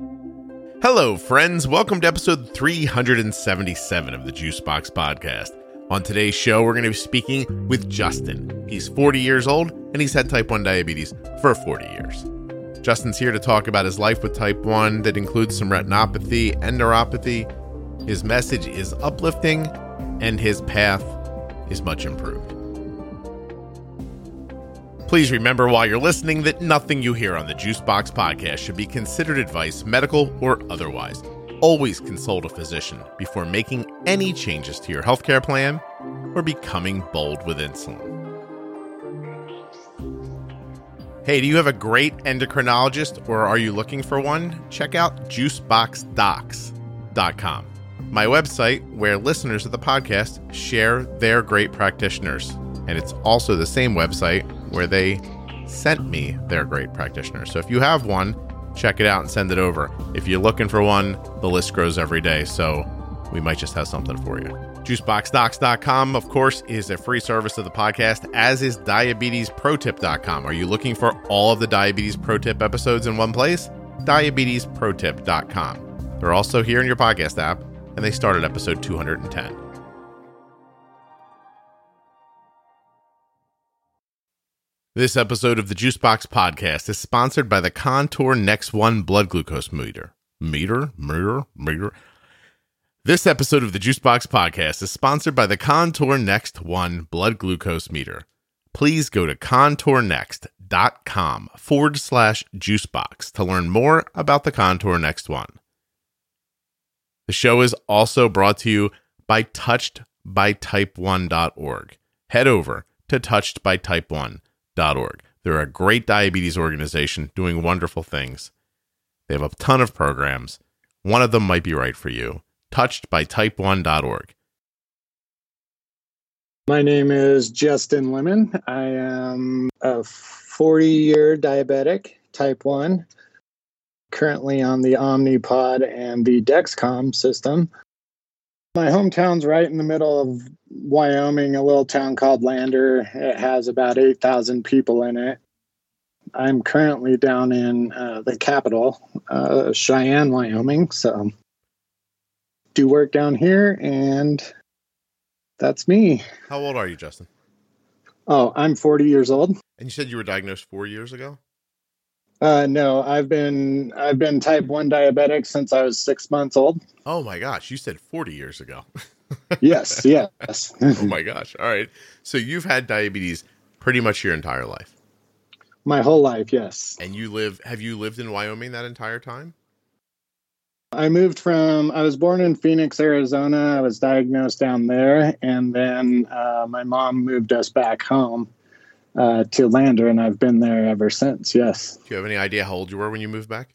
Hello, friends. Welcome to episode 377 of the Juicebox Podcast. On today's show, we're going to be speaking with Justin. He's 40 years old and he's had type 1 diabetes for 40 years. Justin's here to talk about his life with type 1 that includes some retinopathy and neuropathy. His message is uplifting and his path is much improved. Please remember while you're listening that nothing you hear on the Juicebox podcast should be considered advice, medical or otherwise. Always consult a physician before making any changes to your healthcare plan or becoming bold with insulin. Hey, do you have a great endocrinologist or are you looking for one? Check out juiceboxdocs.com, my website where listeners of the podcast share their great practitioners. And it's also the same website where they sent me their great practitioner. So if you have one, check it out and send it over. If you're looking for one, the list grows every day. So we might just have something for you. JuiceBoxDocs.com, of course, is a free service of the podcast, as is DiabetesProTip.com. Are you looking for all of the Diabetes Pro Tip episodes in one place? DiabetesProTip.com. They're also here in your podcast app, and they start at episode 210. This episode of the Juicebox Podcast is sponsored by the Contour Next One blood glucose meter. Meter? Meter? Meter? This episode of the Juicebox Podcast is sponsored by the Contour Next One blood glucose meter. Please go to contournext.com forward slash juicebox to learn more about the Contour Next One. The show is also brought to you by touchedbytype1.org. Head over to touchedbytype1.org. They're a great diabetes organization doing wonderful things. They have a ton of programs. One of them might be right for you. Touchedbytype1.org. My name is Justin Lemon. I am a 40 year diabetic, type 1, currently on the Omnipod and the Dexcom system. My hometown's right in the middle of Wyoming, a little town called Lander. It has about 8,000 people in it. I'm currently down in uh, the capital, uh, Cheyenne, Wyoming. So, do work down here, and that's me. How old are you, Justin? Oh, I'm 40 years old. And you said you were diagnosed four years ago? Uh, no, I've been I've been type one diabetic since I was six months old. Oh my gosh, you said 40 years ago. yes, yes. oh my gosh. All right. So you've had diabetes pretty much your entire life. My whole life, yes. And you live have you lived in Wyoming that entire time? I moved from, I was born in Phoenix, Arizona. I was diagnosed down there. And then uh, my mom moved us back home uh, to Lander, and I've been there ever since. Yes. Do you have any idea how old you were when you moved back?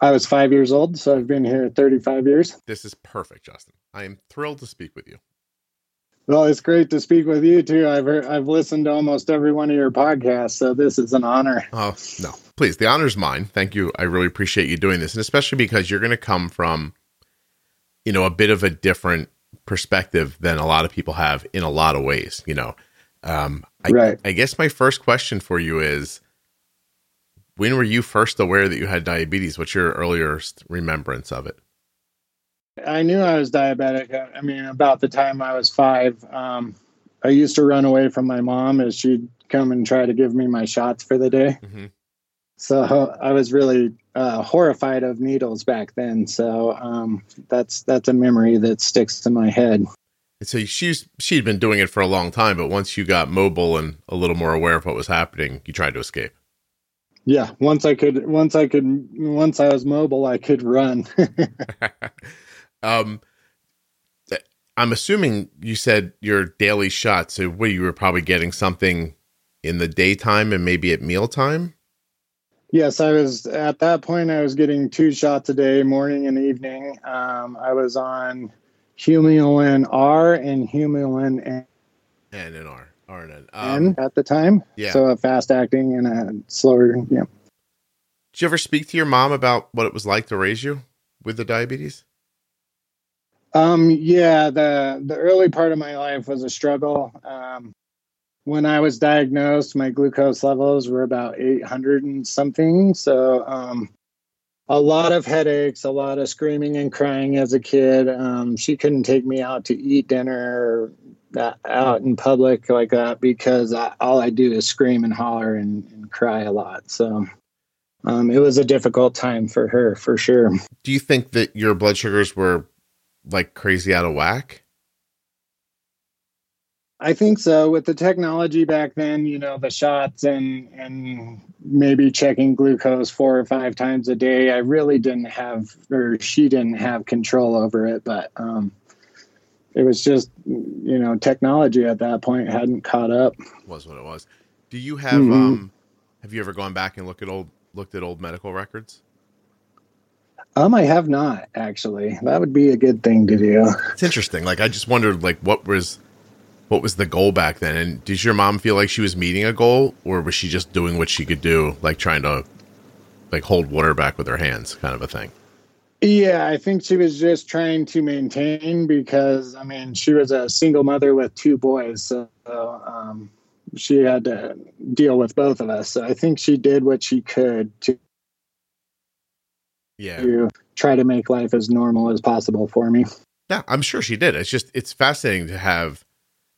I was five years old, so I've been here 35 years. This is perfect, Justin. I am thrilled to speak with you. Well, it's great to speak with you too. I've heard, I've listened to almost every one of your podcasts, so this is an honor. Oh no, please, the honor's mine. Thank you. I really appreciate you doing this, and especially because you're going to come from, you know, a bit of a different perspective than a lot of people have in a lot of ways. You know, um, I, right. I guess my first question for you is, when were you first aware that you had diabetes? What's your earliest remembrance of it? I knew I was diabetic. I mean, about the time I was five, um, I used to run away from my mom as she'd come and try to give me my shots for the day. Mm-hmm. So I was really uh, horrified of needles back then. So um, that's that's a memory that sticks to my head. And so she's she'd been doing it for a long time, but once you got mobile and a little more aware of what was happening, you tried to escape. Yeah, once I could, once I could, once I was mobile, I could run. um, I'm assuming you said your daily shots. So, what you were probably getting something in the daytime and maybe at mealtime. Yes, I was at that point. I was getting two shots a day, morning and evening. Um, I was on Humulin R and Humulin N. N and R. R and N. Um, at the time. Yeah. So a fast acting and a slower. Yeah. Did you ever speak to your mom about what it was like to raise you with the diabetes? Um, yeah, the the early part of my life was a struggle. Um, when I was diagnosed, my glucose levels were about 800 and something. So um, a lot of headaches, a lot of screaming and crying as a kid. Um, she couldn't take me out to eat dinner that, out in public like that because I, all I do is scream and holler and, and cry a lot. So um, it was a difficult time for her for sure. Do you think that your blood sugars were like crazy out of whack? I think so. With the technology back then, you know, the shots and and maybe checking glucose four or five times a day, I really didn't have, or she didn't have control over it. But um, it was just, you know, technology at that point hadn't caught up. Was what it was. Do you have mm-hmm. um, have you ever gone back and look at old looked at old medical records? Um, I have not actually. That would be a good thing to do. It's interesting. Like I just wondered, like what was what was the goal back then? And did your mom feel like she was meeting a goal, or was she just doing what she could do, like trying to like hold water back with her hands, kind of a thing? Yeah, I think she was just trying to maintain because I mean she was a single mother with two boys, so um, she had to deal with both of us. So I think she did what she could to yeah to try to make life as normal as possible for me. Yeah, I'm sure she did. It's just it's fascinating to have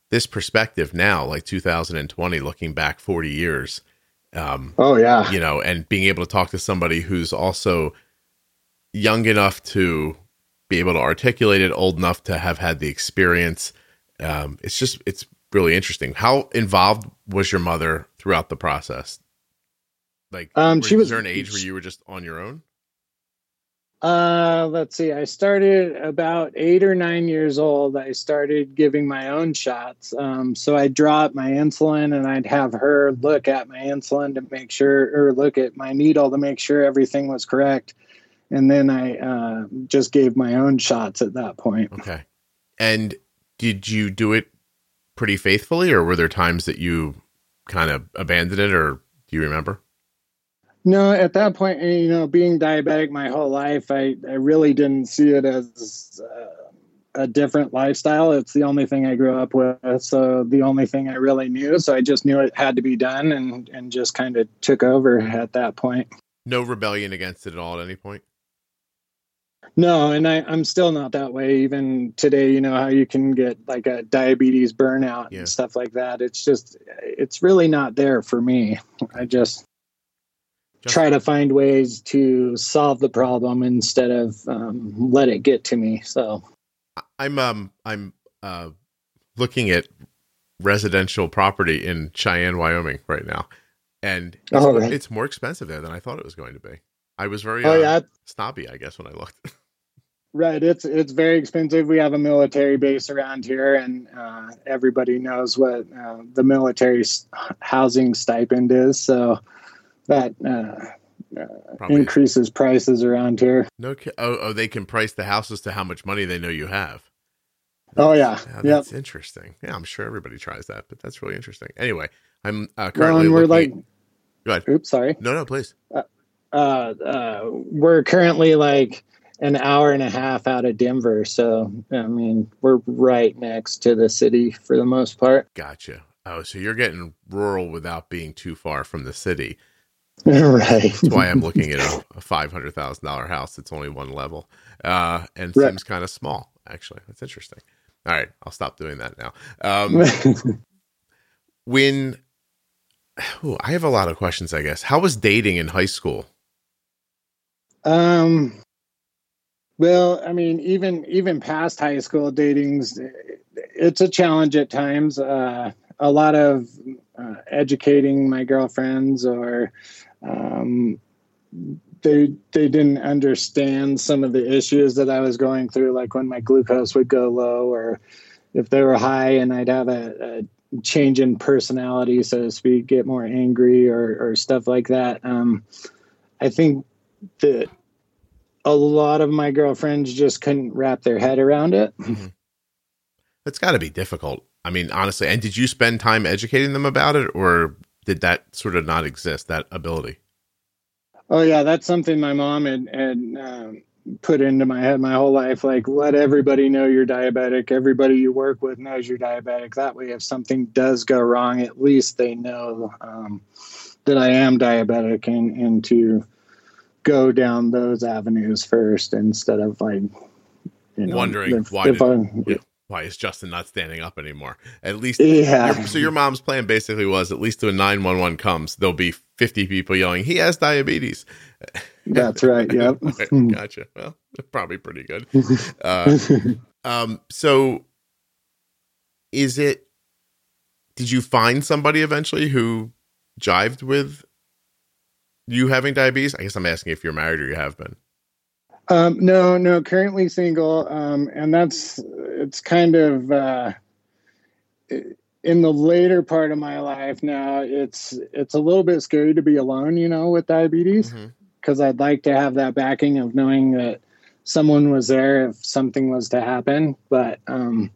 this perspective now, like 2020, looking back 40 years. Um, oh yeah, you know, and being able to talk to somebody who's also young enough to be able to articulate it, old enough to have had the experience. Um, it's just it's really interesting. How involved was your mother throughout the process? Like, um, she was there an age where you were just on your own? Uh, let's see. I started about eight or nine years old. I started giving my own shots. Um, so I'd dropped my insulin and I'd have her look at my insulin to make sure, or look at my needle to make sure everything was correct. And then I uh, just gave my own shots at that point. Okay. And did you do it pretty faithfully, or were there times that you kind of abandoned it, or do you remember? No, at that point, you know, being diabetic my whole life, I, I really didn't see it as uh, a different lifestyle. It's the only thing I grew up with. So the only thing I really knew. So I just knew it had to be done and, and just kind of took over at that point. No rebellion against it at all at any point? No, and I, I'm still not that way. Even today, you know how you can get like a diabetes burnout yeah. and stuff like that. It's just, it's really not there for me. I just just try to find ways to solve the problem instead of um, let it get to me. So I'm um I'm uh looking at residential property in Cheyenne, Wyoming right now, and it's, oh, right. it's more expensive there than I thought it was going to be. I was very oh, uh, yeah. snobby, I guess, when I looked. right, it's it's very expensive. We have a military base around here, and uh, everybody knows what uh, the military housing stipend is. So that uh, uh, increases prices around here. No, oh, oh, they can price the houses to how much money they know you have. That's, oh yeah, yeah, that's yep. interesting. Yeah, I'm sure everybody tries that, but that's really interesting. Anyway, I'm uh, currently well, we're like, go ahead. Oops, sorry. No, no, please. Uh, uh, uh, we're currently like an hour and a half out of Denver, so I mean we're right next to the city for the most part. Gotcha. Oh, so you're getting rural without being too far from the city. right. That's why I'm looking at a, a five hundred thousand dollar house that's only one level, uh, and right. seems kind of small. Actually, that's interesting. All right, I'll stop doing that now. Um, when ooh, I have a lot of questions, I guess. How was dating in high school? Um. Well, I mean, even even past high school dating's it's a challenge at times. Uh, a lot of uh, educating my girlfriends or um, they they didn't understand some of the issues that I was going through, like when my glucose would go low, or if they were high, and I'd have a, a change in personality, so to speak, get more angry or or stuff like that. Um, I think that a lot of my girlfriends just couldn't wrap their head around it. Mm-hmm. It's got to be difficult. I mean, honestly. And did you spend time educating them about it, or did that sort of not exist? That ability? Oh yeah, that's something my mom had, had um, put into my head my whole life. Like, let everybody know you're diabetic. Everybody you work with knows you're diabetic. That way, if something does go wrong, at least they know um, that I am diabetic and and to go down those avenues first instead of like you know, wondering if, why, if did, I, yeah, why is Justin not standing up anymore? At least, yeah. So your mom's plan basically was at least when nine one one comes, there'll be fifty people yelling, "He has diabetes." That's right. Yep. gotcha. Well, probably pretty good. Uh, um. So, is it? Did you find somebody eventually who jived with you having diabetes? I guess I'm asking if you're married or you have been. Um, no, no, currently single. Um, and that's, it's kind of, uh, in the later part of my life now, it's, it's a little bit scary to be alone, you know, with diabetes. Cause mm-hmm. I'd like to have that backing of knowing that someone was there if something was to happen, but, um,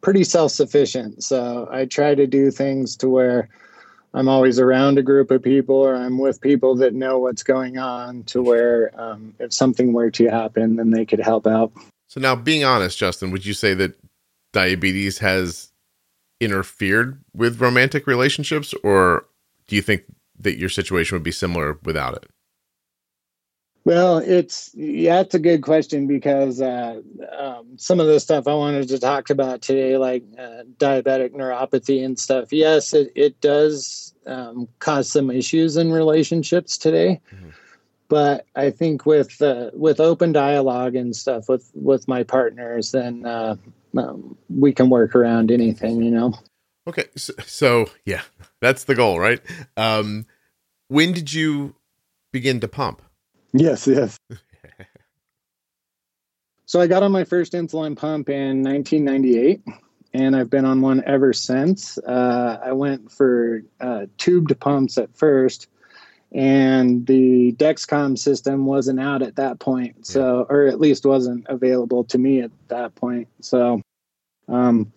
pretty self-sufficient. So I try to do things to where, I'm always around a group of people or I'm with people that know what's going on to where um, if something were to happen, then they could help out. So, now being honest, Justin, would you say that diabetes has interfered with romantic relationships, or do you think that your situation would be similar without it? Well, it's yeah, it's a good question because uh, um, some of the stuff I wanted to talk about today, like uh, diabetic neuropathy and stuff. Yes, it it does um, cause some issues in relationships today, mm-hmm. But I think with uh, with open dialogue and stuff with with my partners, then uh, um, we can work around anything. You know. Okay, so, so yeah, that's the goal, right? Um, when did you begin to pump? Yes, yes. so I got on my first insulin pump in 1998, and I've been on one ever since. Uh, I went for uh, tubed pumps at first, and the Dexcom system wasn't out at that point, so or at least wasn't available to me at that point. So, um,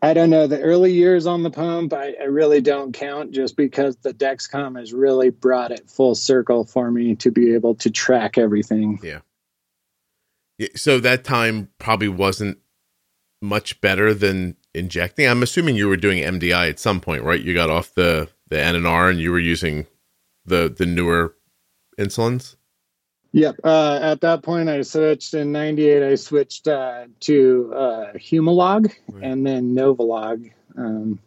I don't know. The early years on the pump, I, I, really don't count just because the Dexcom has really brought it full circle for me to be able to track everything. Yeah. yeah so that time probably wasn't much better than injecting. I'm assuming you were doing MDI at some point, right? You got off the the NNR and you were using the the newer insulins. Yep. Uh, at that point, I switched in '98. I switched uh, to uh, Humalog right. and then Novolog, um,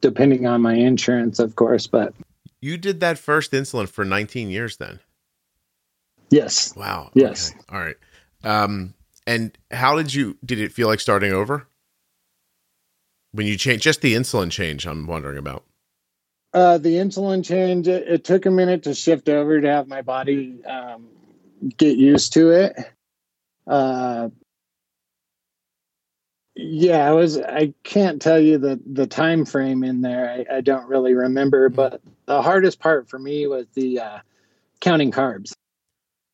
depending on my insurance, of course. But you did that first insulin for 19 years, then. Yes. Wow. Yes. Okay. All right. Um, and how did you? Did it feel like starting over when you change? Just the insulin change. I'm wondering about. Uh, the insulin change. It, it, took a minute to shift over to have my body um, get used to it. Uh, yeah, I was. I can't tell you the the time frame in there. I, I don't really remember, mm-hmm. but the hardest part for me was the uh, counting carbs.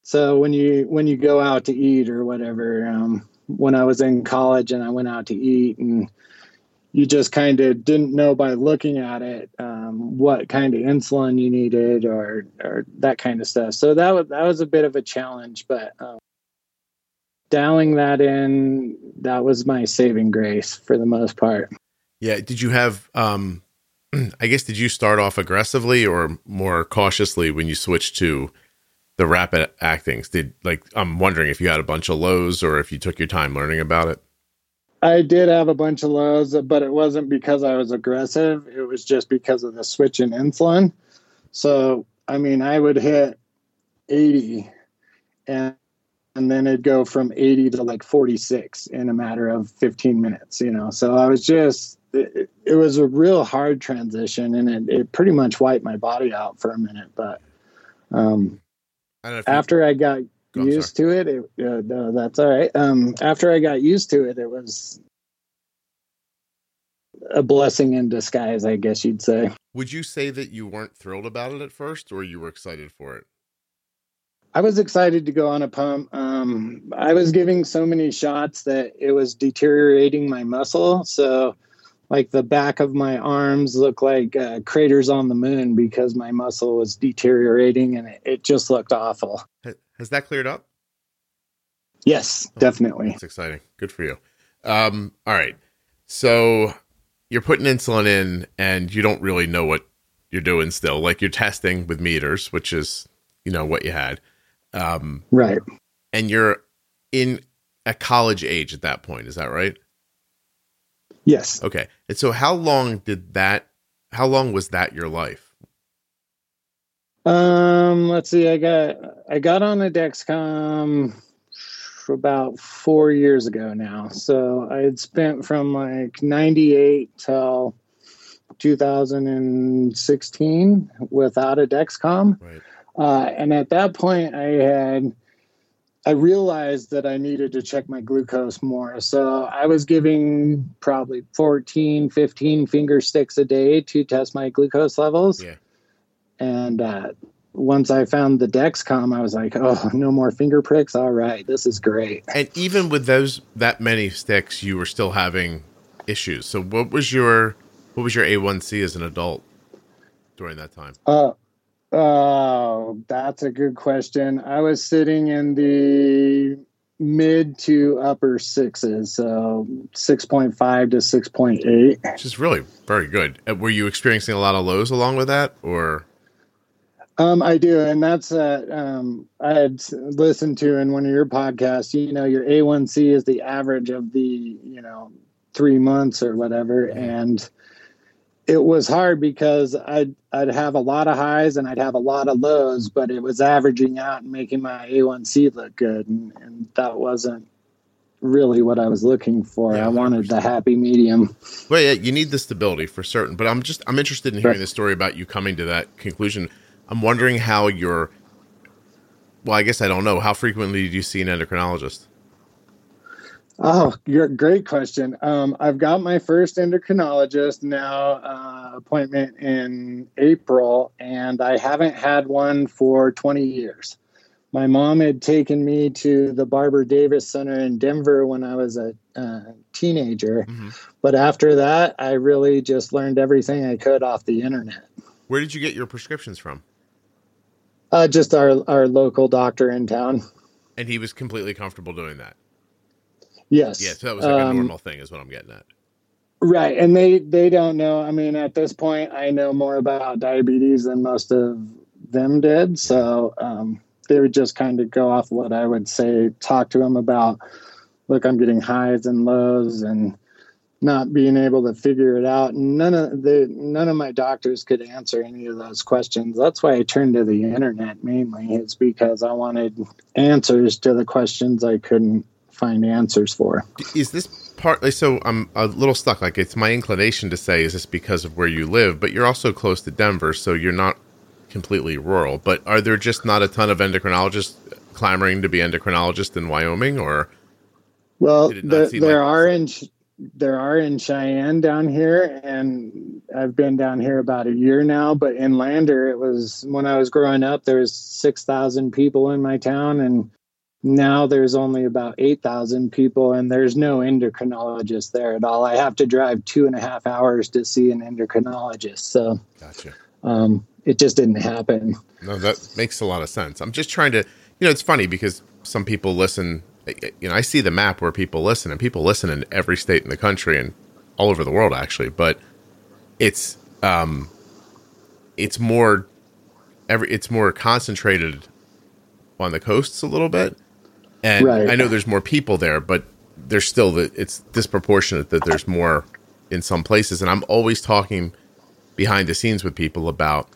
So when you when you go out to eat or whatever, um, when I was in college and I went out to eat and you just kind of didn't know by looking at it um, what kind of insulin you needed or or that kind of stuff. So that was that was a bit of a challenge, but um, dialing that in that was my saving grace for the most part. Yeah. Did you have? Um, I guess did you start off aggressively or more cautiously when you switched to the rapid actings? Did like I'm wondering if you had a bunch of lows or if you took your time learning about it. I did have a bunch of lows, but it wasn't because I was aggressive. It was just because of the switch in insulin. So, I mean, I would hit 80 and and then it'd go from 80 to like 46 in a matter of 15 minutes, you know. So I was just it, it was a real hard transition and it, it pretty much wiped my body out for a minute, but um after I got Go, used to it. it uh, no, that's all right. Um, after I got used to it, it was a blessing in disguise, I guess you'd say. Would you say that you weren't thrilled about it at first, or you were excited for it? I was excited to go on a pump. Um, I was giving so many shots that it was deteriorating my muscle. So, like the back of my arms looked like uh, craters on the moon because my muscle was deteriorating and it, it just looked awful. Has that cleared up? Yes, oh, definitely. That's exciting. Good for you. Um, all right. So you're putting insulin in and you don't really know what you're doing still. Like you're testing with meters, which is, you know, what you had. Um, right. And you're in a college age at that point. Is that right? Yes. Okay. And so, how long did that? How long was that your life? Um, let's see. I got I got on a Dexcom about four years ago now. So I had spent from like '98 till 2016 without a Dexcom. Right. Uh, and at that point, I had I realized that I needed to check my glucose more. So I was giving probably 14, 15 finger sticks a day to test my glucose levels. Yeah. And uh, once I found the Dexcom, I was like, oh, no more finger pricks. All right, this is great. And even with those that many sticks, you were still having issues. So what was your what was your A1C as an adult during that time? Uh, oh, that's a good question. I was sitting in the mid to upper sixes, so 6.5 to 6.8. Which is really very good. Uh, Were you experiencing a lot of lows along with that, or Um, I do, and that's uh, um, I had listened to in one of your podcasts. You know, your A1C is the average of the you know three months or whatever, and it was hard because I'd I'd have a lot of highs and I'd have a lot of lows, but it was averaging out and making my A1C look good, and, and that wasn't really what I was looking for. Yeah, I wanted the happy medium. well, yeah, you need the stability for certain. But I'm just I'm interested in hearing Right. the story about you coming to that conclusion. I'm wondering how you're. Well, I guess I don't know. How frequently do you see an endocrinologist? Oh, great question. Um, I've got my first endocrinologist now uh, appointment in April, and I haven't had one for 20 years. My mom had taken me to the Barbara Davis Center in Denver when I was a uh, teenager, Mhm. but after that, I really just learned everything I could off the internet. Where did you get your prescriptions from? Uh, just our our local doctor in town. And he was completely comfortable doing that. Yes. Yeah, so that was like a Um, normal thing, is what I'm getting at. Right, and they they don't know. I mean, at this point, I know more about diabetes than most of them did. So um, they would just kind of go off what I would say, talk to them about. Look, I'm getting highs and lows, and not being able to figure it out. None of the none of my doctors could answer any of those questions. That's why I turned to the internet mainly. It's because I wanted answers to the questions I couldn't find answers for. Is this partly so? I'm a little stuck. Like it's my inclination to say, is this because of where you live? But you're also close to Denver, so you're not completely rural. But are there just not a ton of endocrinologists clamoring to be endocrinologists in Wyoming, or Well, Did it not there, there like- are in there are in Cheyenne down here, and I've been down here about a year now. But in Lander, it was when I was growing up. There was six thousand people in my town, and now there's only about eight thousand people, and there's no endocrinologist there at all. I have to drive two and a half hours to see an endocrinologist, so gotcha? um, it just didn't happen. No, that makes a lot of sense. I'm just trying to, you know, it's funny because some people listen. You know, I see the map where people listen, and people listen in every state in the country and all over the world, actually. But it's um, it's more every it's more concentrated on the coasts a little bit, and Right. I know there's more people there, but there's still that it's disproportionate that there's more in some places. And I'm always talking behind the scenes with people about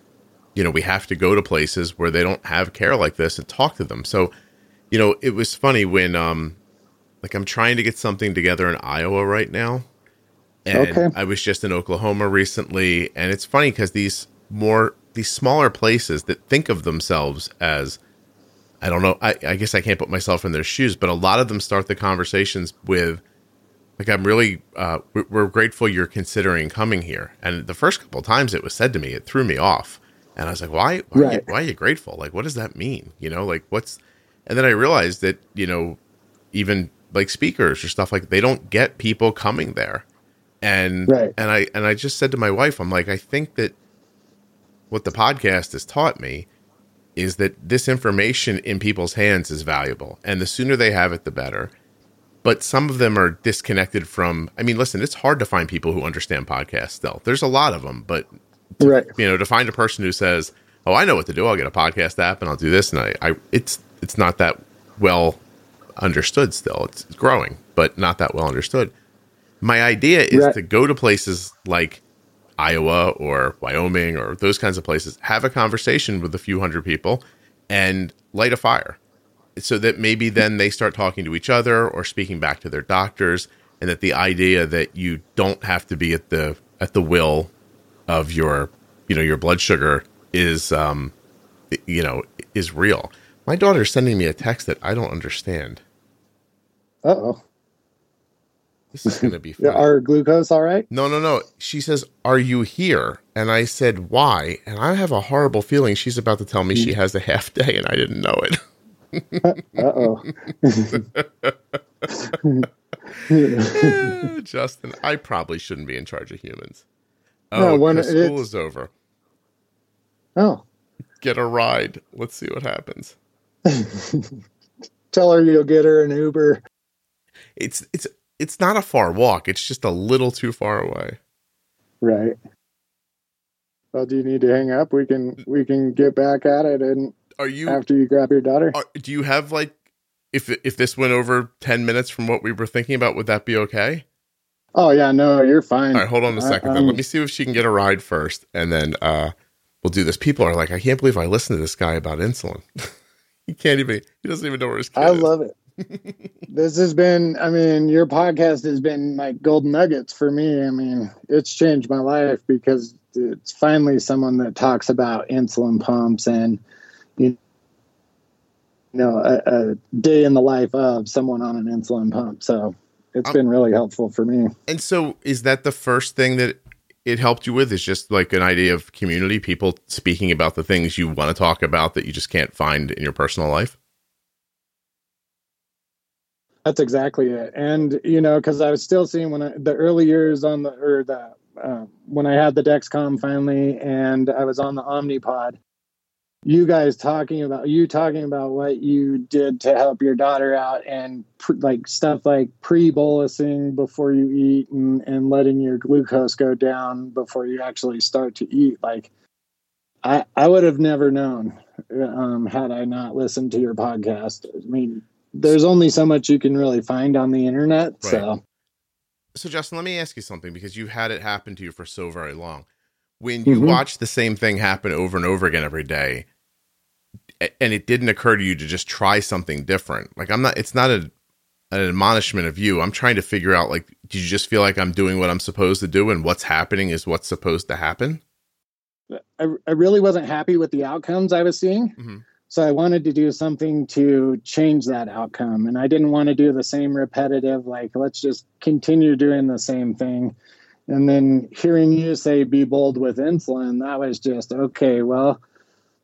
you know, we have to go to places where they don't have care like this and talk to them. So, you know, it was funny when, um, like, I'm trying to get something together in Iowa right now. And Okay. I was just in Oklahoma recently. And it's funny because these more, these smaller places that think of themselves as, I don't know, I, I guess I can't put myself in their shoes, but a lot of them start the conversations with, like, I'm really, uh, we're, grateful you're considering coming here. And the first couple of times it was said to me, it threw me off. And I was like, why, why, are you, why are you grateful? Like, what does that mean? You know, like what's, and then I realized that, you know, even like speakers or stuff like they don't get people coming there. And, Right. and I, and I just said to my wife, I'm like, I think that what the podcast has taught me is that this information in people's hands is valuable. And the sooner they have it, the better. But some of them are disconnected from, I mean, listen, it's hard to find people who understand podcasts still. There's a lot of them, but Right. you know, to find a person who says, oh, I know what to do. I'll get a podcast app and I'll do this. And I, I it's it's not that well understood still. It's growing, but not that well understood. My idea is right. to go to places like Iowa or Wyoming or those kinds of places, have a conversation with a few hundred people and light a fire so that maybe then they start talking to each other or speaking back to their doctors and that the idea that you don't have to be at the at the will of your you know your blood sugar is um you know is real my daughter's sending me a text that i don't understand uh-oh this is gonna be fun. our glucose all right no no no she says are you here and i said why and i have a horrible feeling she's about to tell me she hmm. has a half day and i didn't know it uh-oh eh, Justin, I probably shouldn't be in charge of humans. Oh, no, when school is over. Oh. Get a ride. Let's see what happens. Tell her you'll get her an Uber. It's it's it's not a far walk. It's just a little too far away. Right. Well, do you need to hang up? We can we can get back at it and are you after you grab your daughter? Are, do you have like if if this went over 10 minutes from what we were thinking about, would that be okay? Oh yeah, no, you're fine. All right, hold on a second. then. Let me see if she can get a ride first, and then uh, we'll do this. People are like, I can't believe I listened to this guy about insulin. he can't even. He doesn't even know where his kid I is. love it. this has been. I mean, your podcast has been like golden nuggets for me. I mean, it's changed my life because it's finally someone that talks about insulin pumps and you know a, a day in the life of someone on an insulin pump. So it's been really helpful for me. And so, is that the first thing that it helped you with? Is just like an idea of community, people speaking about the things you want to talk about that you just can't find in your personal life? That's exactly it. And, you know, because I was still seeing when I, the early years on the, or the, uh, when I had the Dexcom finally and I was on the Omnipod, you guys talking about you talking about what you did to help your daughter out and pr- like stuff like pre-bolusing before you eat and, and letting your glucose go down before you actually start to eat like i i would have never known um, had i not listened to your podcast i mean there's only so much you can really find on the internet right. so so justin let me ask you something because you had it happen to you for so very long when you mm-hmm. watch the same thing happen over and over again every day and it didn't occur to you to just try something different. Like I'm not it's not a an admonishment of you. I'm trying to figure out like do you just feel like I'm doing what I'm supposed to do and what's happening is what's supposed to happen? I, I really wasn't happy with the outcomes I was seeing. Mm-hmm. So I wanted to do something to change that outcome. And I didn't want to do the same repetitive, like, let's just continue doing the same thing. And then hearing you say, be bold with insulin, that was just, okay, well,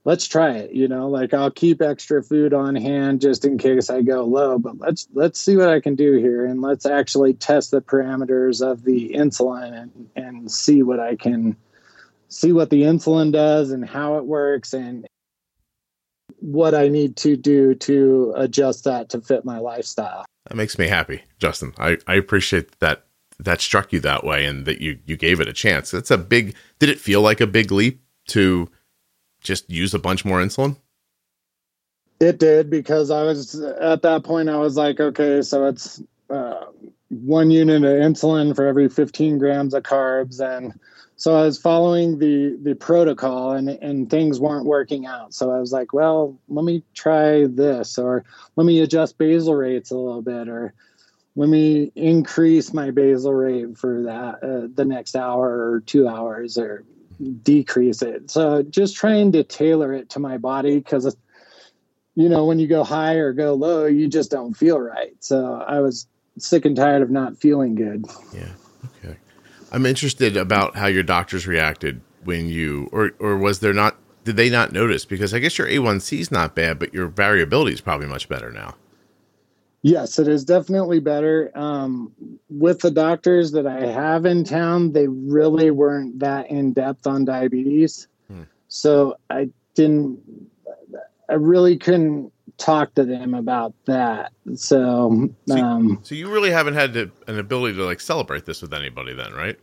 let's try it you know like i'll keep extra food on hand just in case i go low but let's let's see what i can do here and let's actually test the parameters of the insulin and, and see what i can see what the insulin does and how it works and what i need to do to adjust that to fit my lifestyle. That makes me happy justin. I, I appreciate that that struck you that way and that you you gave it a chance. That's a big did it feel like a big leap to just use a bunch more insulin? It did because I was at that point. I was like, okay, so it's uh, one unit of insulin for every 15 grams of carbs, and so I was following the the protocol, and and things weren't working out. So I was like, well, let me try this, or let me adjust basal rates a little bit, or let me increase my basal rate for that uh, the next hour or two hours, or decrease it. So just trying to tailor it to my body because, you know, when you go high or go low, you just don't feel right. So I was sick and tired of not feeling good. Yeah. Okay. I'm interested about how your doctors reacted when you, or, or was there not, did they not notice? Because I guess your A1C is not bad, but your variability is probably much better now. Yes, it is definitely better. Um, with the doctors that I have in town, they really weren't that in depth on diabetes. Hmm. So I didn't, I really couldn't talk to them about that. So, so, um, so you really haven't had to, an ability to like celebrate this with anybody then, right?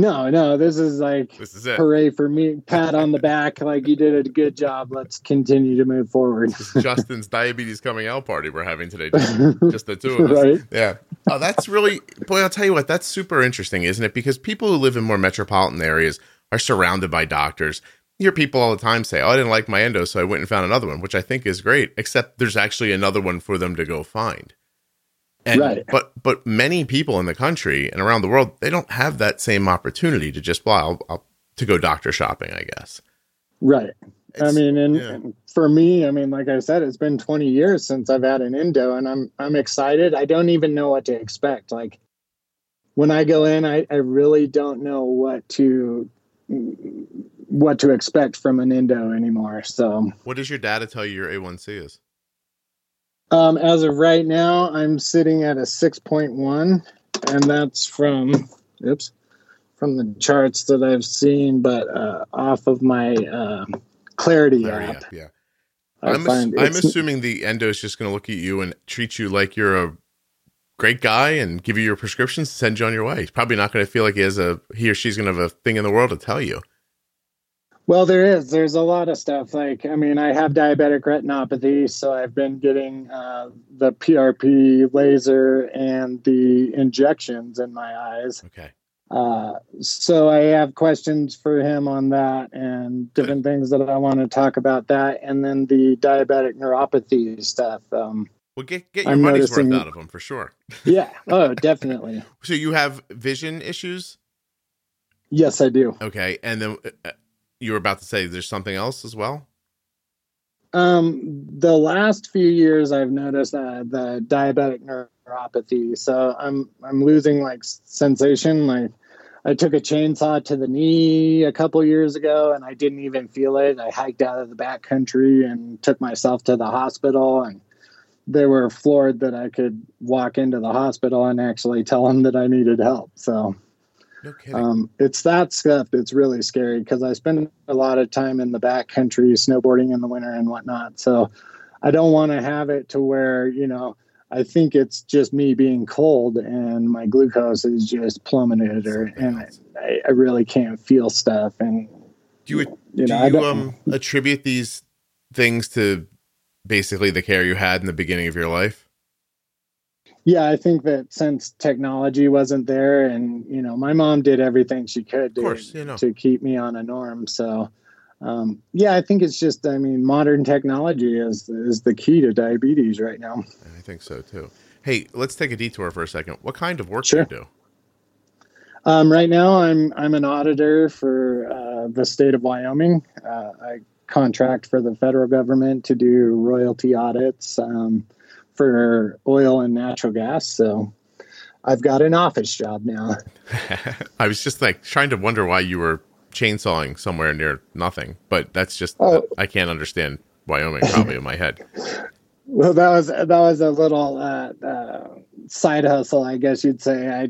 No, no, this is like This is it. hooray for me, pat on the back, like you did a good job. Let's continue to move forward. Justin's diabetes coming out party we're having today. Just, just the two of us. Right. Yeah. Oh, that's really boy. I'll tell you what. That's super interesting, isn't it? Because people who live in more metropolitan areas are surrounded by doctors. You hear people all the time say, "Oh, I didn't like my endo, so I went and found another one," which I think is great. Except there's actually another one for them to go find. And, Right. But but many people in the country and around the world they don't have that same opportunity to just well I'll, I'll, to go doctor shopping. I guess. Right. I mean, and, yeah. and for me, I mean, like I said, it's been 20 years since I've had an endo, and I'm I'm excited. I don't even know what to expect. Like when I go in, I, I really don't know what to what to expect from an endo anymore. So what does your data tell you your A1C is? Um, as of right now, I'm sitting at a 6.1, and that's from oops from the charts that I've seen, but uh, off of my uh, Clarity, Larry, app. yeah. yeah. I I'm, ass- I'm assuming the endo is just going to look at you and treat you like you're a great guy and give you your prescriptions, and send you on your way. He's probably not going to feel like he has a he or she's going to have a thing in the world to tell you. Well, there is. There's a lot of stuff. Like, I mean, I have diabetic retinopathy, so I've been getting uh, the PRP laser and the injections in my eyes. Okay. Uh, so I have questions for him on that and different things that I want to talk about that, and then the diabetic neuropathy stuff. Um, Well, get get your I'm money's noticing- worth out of him for sure. yeah. Oh, definitely. So you have vision issues, Yes, I do. okay, and then uh, you were about to say there's something else as well. Um, the last few years, I've noticed uh, the diabetic neuropathy. So I'm I'm losing like sensation. Like I took a chainsaw to the knee a couple years ago, and I didn't even feel it. I hiked out of the back country and took myself to the hospital, and they were floored that I could walk into the hospital and actually tell them that I needed help. So No um, it's that stuff that's really scary because I spend a lot of time in the backcountry snowboarding in the winter and whatnot. So I don't want to have it to where, you know, I think it's just me being cold and my glucose is just plummeted or, and I, I really can't feel stuff. And, do you you know, I you um attribute these things to basically the care you had in the beginning of your life? Yeah, I think that since technology wasn't there and, you know, my mom did everything she could to, course, you know. to keep me on a norm. So, um, yeah, I think it's just, I mean, modern technology is is the key to diabetes right now. I think so too. Hey, let's take a detour for a second. What kind of work Sure. do you do? Um, right now, I'm I'm an auditor for uh, the state of Wyoming. Uh, I contract for the federal government to do royalty audits um, for oil and natural gas. So, I've got an office job now. I was just like trying to wonder why you were chainsawing somewhere near nothing, but that's just Oh. I can't understand Wyoming probably in my head. Well, that was that was a little uh, uh, side hustle, I guess you'd say. I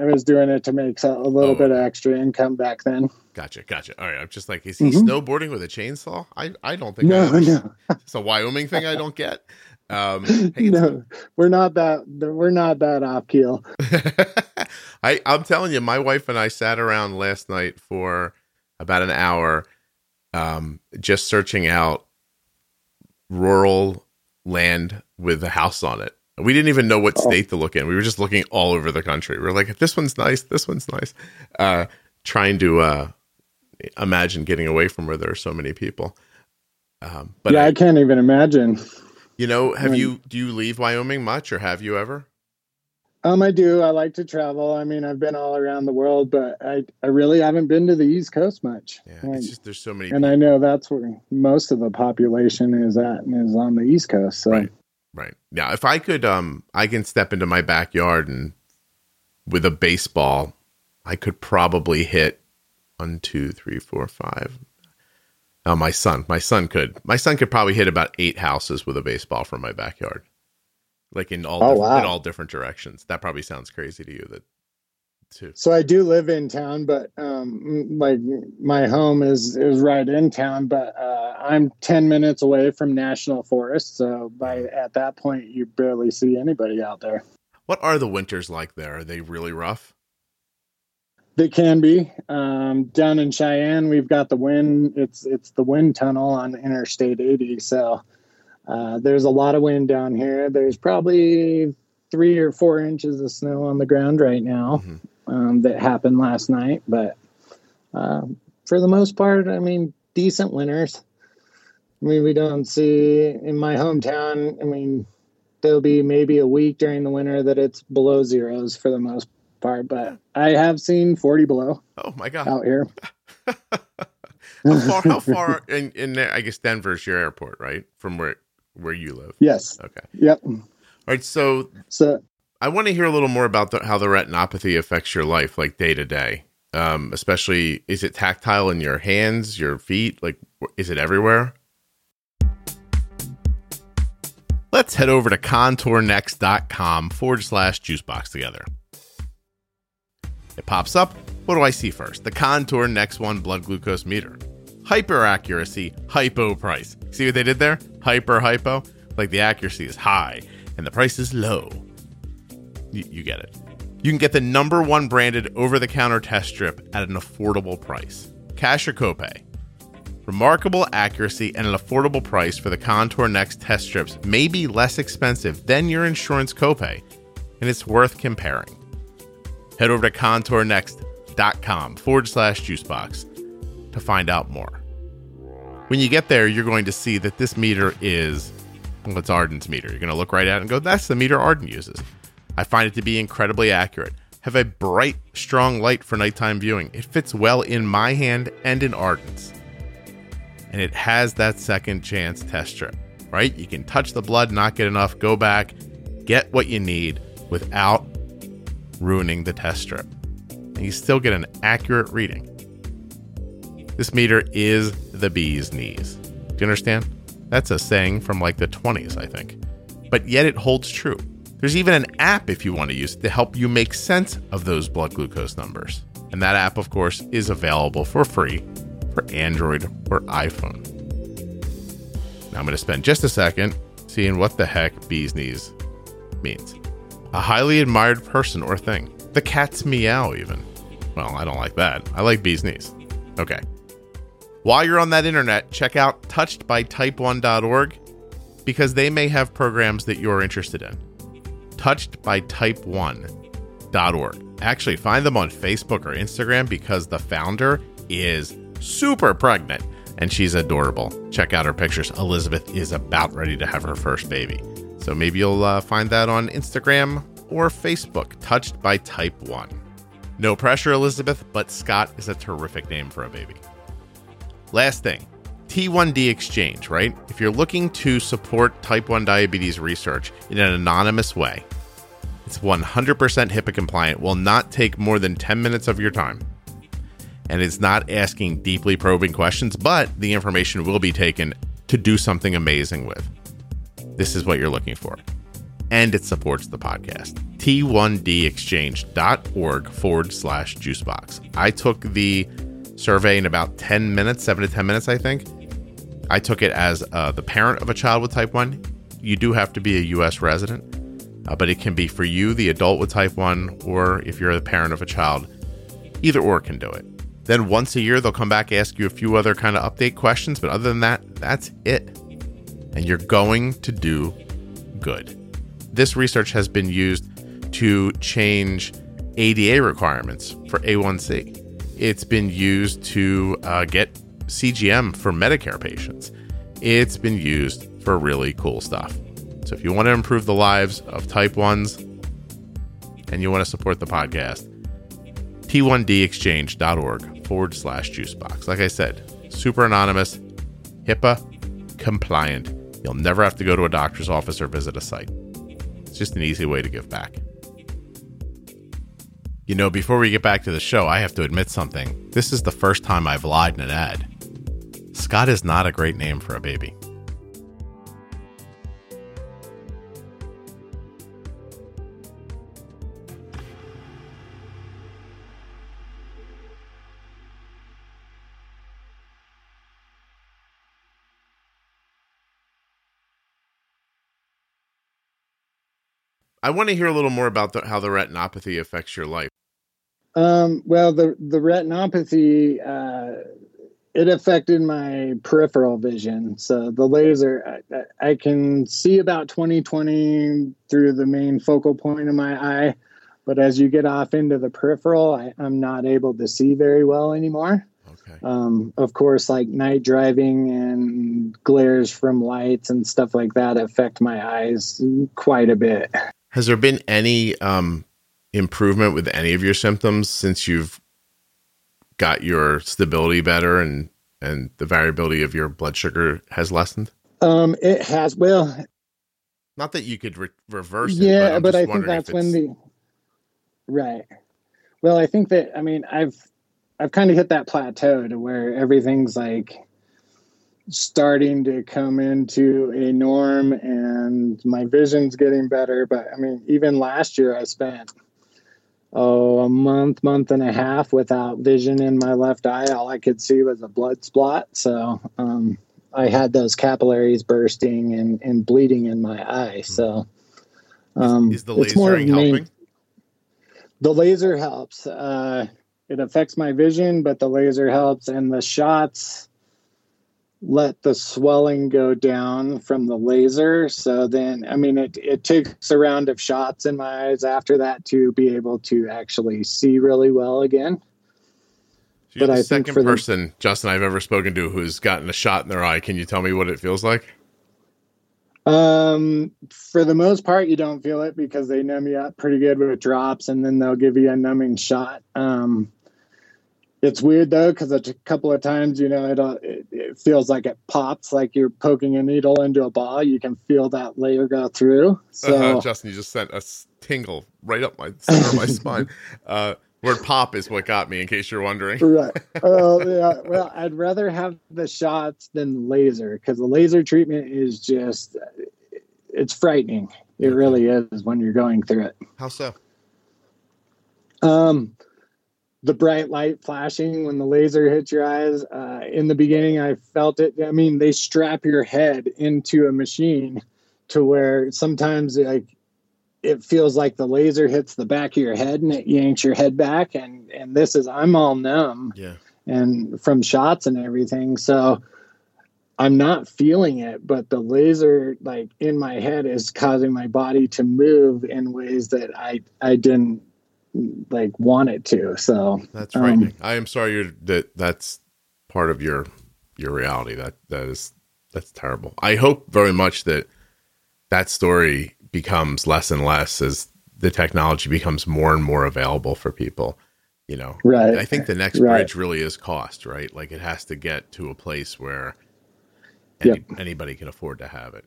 I was doing it to make so- a little Oh, bit of extra income back then. Gotcha, gotcha. All right, I'm just like, is he Mhm. snowboarding with a chainsaw? I I don't think No, I no, It's a Wyoming thing I don't get. Um, hey, no, we're not that we're not that off keel. I I'm telling you, my wife and I sat around last night for about an hour, um, just searching out rural land with a house on it. We didn't even know what Oh. state to look in. We were just looking all over the country. We are like, this one's nice. This one's nice. Uh, trying to uh, imagine getting away from where there are so many people. Um, but yeah, I- I can't even imagine. You know, have when- you do you leave Wyoming much, or have you ever? Um, I do. I like to travel. I mean, I've been all around the world, but I, I really haven't been to the East Coast much. Yeah, Like, it's just there's so many. and I know that's where most of the population is at and is on the East Coast. So Right. Right. Now, if I could, um, I can step into my backyard and with a baseball, I could probably hit one, two, three, four, five. Oh, my son, my son could, my son could probably hit about eight houses with a baseball from my backyard, like in all, Oh, wow. in all different directions. That probably sounds crazy to you. That too. So I do live in town, but um, like my home is is right in town. But uh, I'm ten minutes away from national forest, so by at that point you barely see anybody out there. What are the winters like there? Are they really rough? They can be um, down in Cheyenne. We've got the wind. It's it's the wind tunnel on Interstate 80. So uh, there's a lot of wind down here. There's probably three or four inches of snow on the ground right now mm-hmm. um, that happened last night. But uh, for the most part, I mean, decent winters. I mean, we don't see in my hometown. I mean, there'll be maybe a week during the winter that it's below zeros for the most part, but I have seen 40 below. Oh my god, out here. how far? How far? In, in I guess Denver's your airport, right? From where where you live. Yes. Okay. Yep. All right. So, so I want to hear a little more about the, how the retinopathy affects your life, like day to day. Um, especially, is it tactile in your hands, your feet? Like, is it everywhere? Let's head over to contournext.com forward slash juicebox together. It pops up. What do I see first? The Contour Next One blood glucose meter. Hyper accuracy, hypo price. See what they did there? Hyper, hypo. Like the accuracy is high and the price is low. You, you get it. You can get the number one branded over the counter test strip at an affordable price. Cash or copay. Remarkable accuracy and an affordable price for the Contour Next test strips may be less expensive than your insurance copay, and it's worth comparing. Head over to contournext.com forward slash juicebox to find out more. When you get there, you're going to see that this meter is, well, it's Arden's meter. You're going to look right at it and go, that's the meter Arden uses. I find it to be incredibly accurate. Have a bright, strong light for nighttime viewing. It fits well in my hand and in Arden's. And it has that second chance test strip, right? You can touch the blood, not get enough, go back, get what you need without ruining the test strip. And you still get an accurate reading. This meter is the bee's knees. Do you understand? That's a saying from like the 20s, I think. But yet it holds true. There's even an app if you want to use it to help you make sense of those blood glucose numbers. And that app, of course, is available for free for Android or iPhone. Now I'm going to spend just a second seeing what the heck bee's knees means. A highly admired person or thing. The cat's meow, even. Well, I don't like that. I like bee's knees. Okay. While you're on that internet, check out touchedbytype1.org because they may have programs that you're interested in touchedbytype1.org. Actually, find them on Facebook or Instagram because the founder is super pregnant and she's adorable. Check out her pictures. Elizabeth is about ready to have her first baby. So maybe you'll uh, find that on Instagram or Facebook, Touched by Type 1. No pressure, Elizabeth, but Scott is a terrific name for a baby. Last thing T1D Exchange, right? If you're looking to support type 1 diabetes research in an anonymous way, it's 100% HIPAA compliant, will not take more than 10 minutes of your time. And it's not asking deeply probing questions, but the information will be taken to do something amazing with. This is what you're looking for. And it supports the podcast. T1dexchange.org forward slash juicebox. I took the survey in about 10 minutes, 7 to 10 minutes, I think. I took it as uh, the parent of a child with type 1. You do have to be a U.S. resident, uh, but it can be for you, the adult with type 1, or if you're the parent of a child, either or can do it. Then once a year, they'll come back, ask you a few other kind of update questions, but other than that, that's it. And you're going to do good. This research has been used to change ADA requirements for A1C. It's been used to uh, get CGM for Medicare patients. It's been used for really cool stuff. So if you want to improve the lives of type 1s and you want to support the podcast, t1dexchange.org forward slash juicebox. Like I said, super anonymous, HIPAA compliant. You'll never have to go to a doctor's office or visit a site. It's just an easy way to give back. You know, before we get back to the show, I have to admit something. This is the first time I've lied in an ad. Scott is not a great name for a baby. I want to hear a little more about the, how the retinopathy affects your life. Um, well, the the retinopathy uh, it affected my peripheral vision. So the laser, I, I can see about 20/20 through the main focal point of my eye, but as you get off into the peripheral, I, I'm not able to see very well anymore. Okay. Um, of course, like night driving and glares from lights and stuff like that affect my eyes quite a bit. Has there been any um, improvement with any of your symptoms since you've got your stability better and and the variability of your blood sugar has lessened? Um, it has. Well, not that you could re- reverse it. Yeah, but, but I think that's when the right. Well, I think that I mean I've I've kind of hit that plateau to where everything's like starting to come into a norm and my vision's getting better. But I mean, even last year I spent oh a month, month and a half without vision in my left eye. All I could see was a blood spot. So um, I had those capillaries bursting and, and bleeding in my eye. So um, is, is the laser helping? The laser helps. Uh, it affects my vision, but the laser helps, and the shots let the swelling go down from the laser. So then, I mean, it, it takes a round of shots in my eyes after that to be able to actually see really well again. So but the I second person, the, Justin, I've ever spoken to who's gotten a shot in their eye. Can you tell me what it feels like? Um, for the most part, you don't feel it because they numb you up pretty good with drops, and then they'll give you a numbing shot. Um, it's weird though because a couple of times you know it, uh, it, it feels like it pops like you're poking a needle into a ball. You can feel that layer go through. So uh-huh, justin you just sent a tingle right up my center of my spine. Uh word pop is what got me in case you're wondering. Right. Oh yeah well i'd rather have the shots than laser because the laser treatment is just it's frightening. It really is when you're going through it. How so? Um the bright light flashing when the laser hits your eyes. Uh, in the beginning, I felt it. I mean, they strap your head into a machine to where sometimes like it feels like the laser hits the back of your head and it yanks your head back. And and this is I'm all numb. Yeah. And from shots and everything, so I'm not feeling it, but the laser like in my head is causing my body to move in ways that I I didn't like want it to. So that's frightening. Um, I am sorry you're, that that's part of your your reality. That that is that's terrible. I hope very much that that story becomes less and less as the technology becomes more and more available for people. You know, right? I think the next right. bridge really is cost, right? Like it has to get to a place where any, yep. anybody can afford to have it.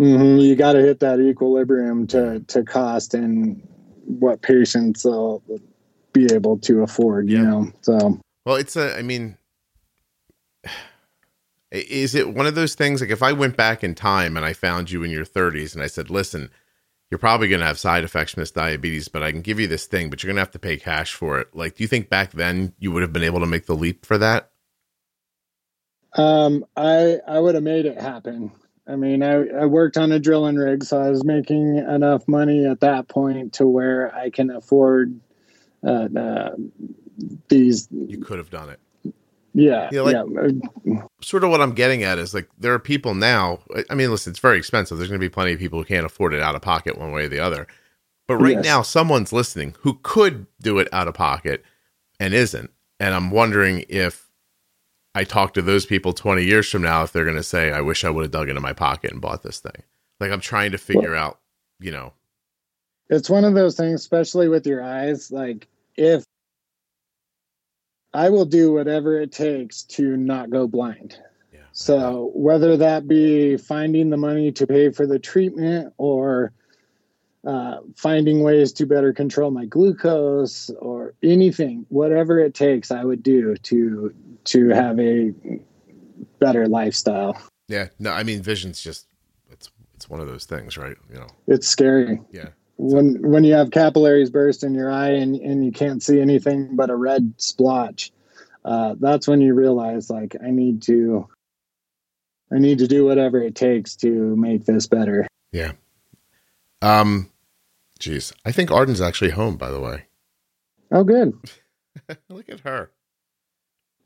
Mm-hmm. You got to hit that equilibrium to to cost and what patients will be able to afford, you know. So well, it's a. I mean, is it one of those things like if I went back in time and I found you in your 30s and I said, listen, you're probably going to have side effects from this diabetes, but I can give you this thing, but you're going to have to pay cash for it. Like, do you think back then you would have been able to make the leap for that? Um, I I would have made it happen. I mean, I, I worked on a drilling rig, so I was making enough money at that point to where I can afford uh, uh, these. You could have done it. Yeah, you know, like, yeah. Sort of what I'm getting at is like there are people now. I mean, listen, it's very expensive. There's going to be plenty of people who can't afford it out of pocket one way or the other. But right yes. now, someone's listening who could do it out of pocket and isn't. And I'm wondering if I talk to those people 20 years from now if they're going to say, I wish I would have dug into my pocket and bought this thing. Like I'm trying to figure out, you know. It's one of those things, especially with your eyes. Like if I will do whatever it takes to not go blind. Yeah. So whether that be finding the money to pay for the treatment or uh, finding ways to better control my glucose or anything, whatever it takes, I would do to to have a better lifestyle. Yeah, no, I mean, vision's just it's it's one of those things, right? You know, it's scary. Yeah. When when you have capillaries burst in your eye and, and you can't see anything but a red splotch, uh, that's when you realize like I need to I need to do whatever it takes to make this better. Yeah. Um Jeez, I think Arden's actually home. By the way. Oh, good. Look at her.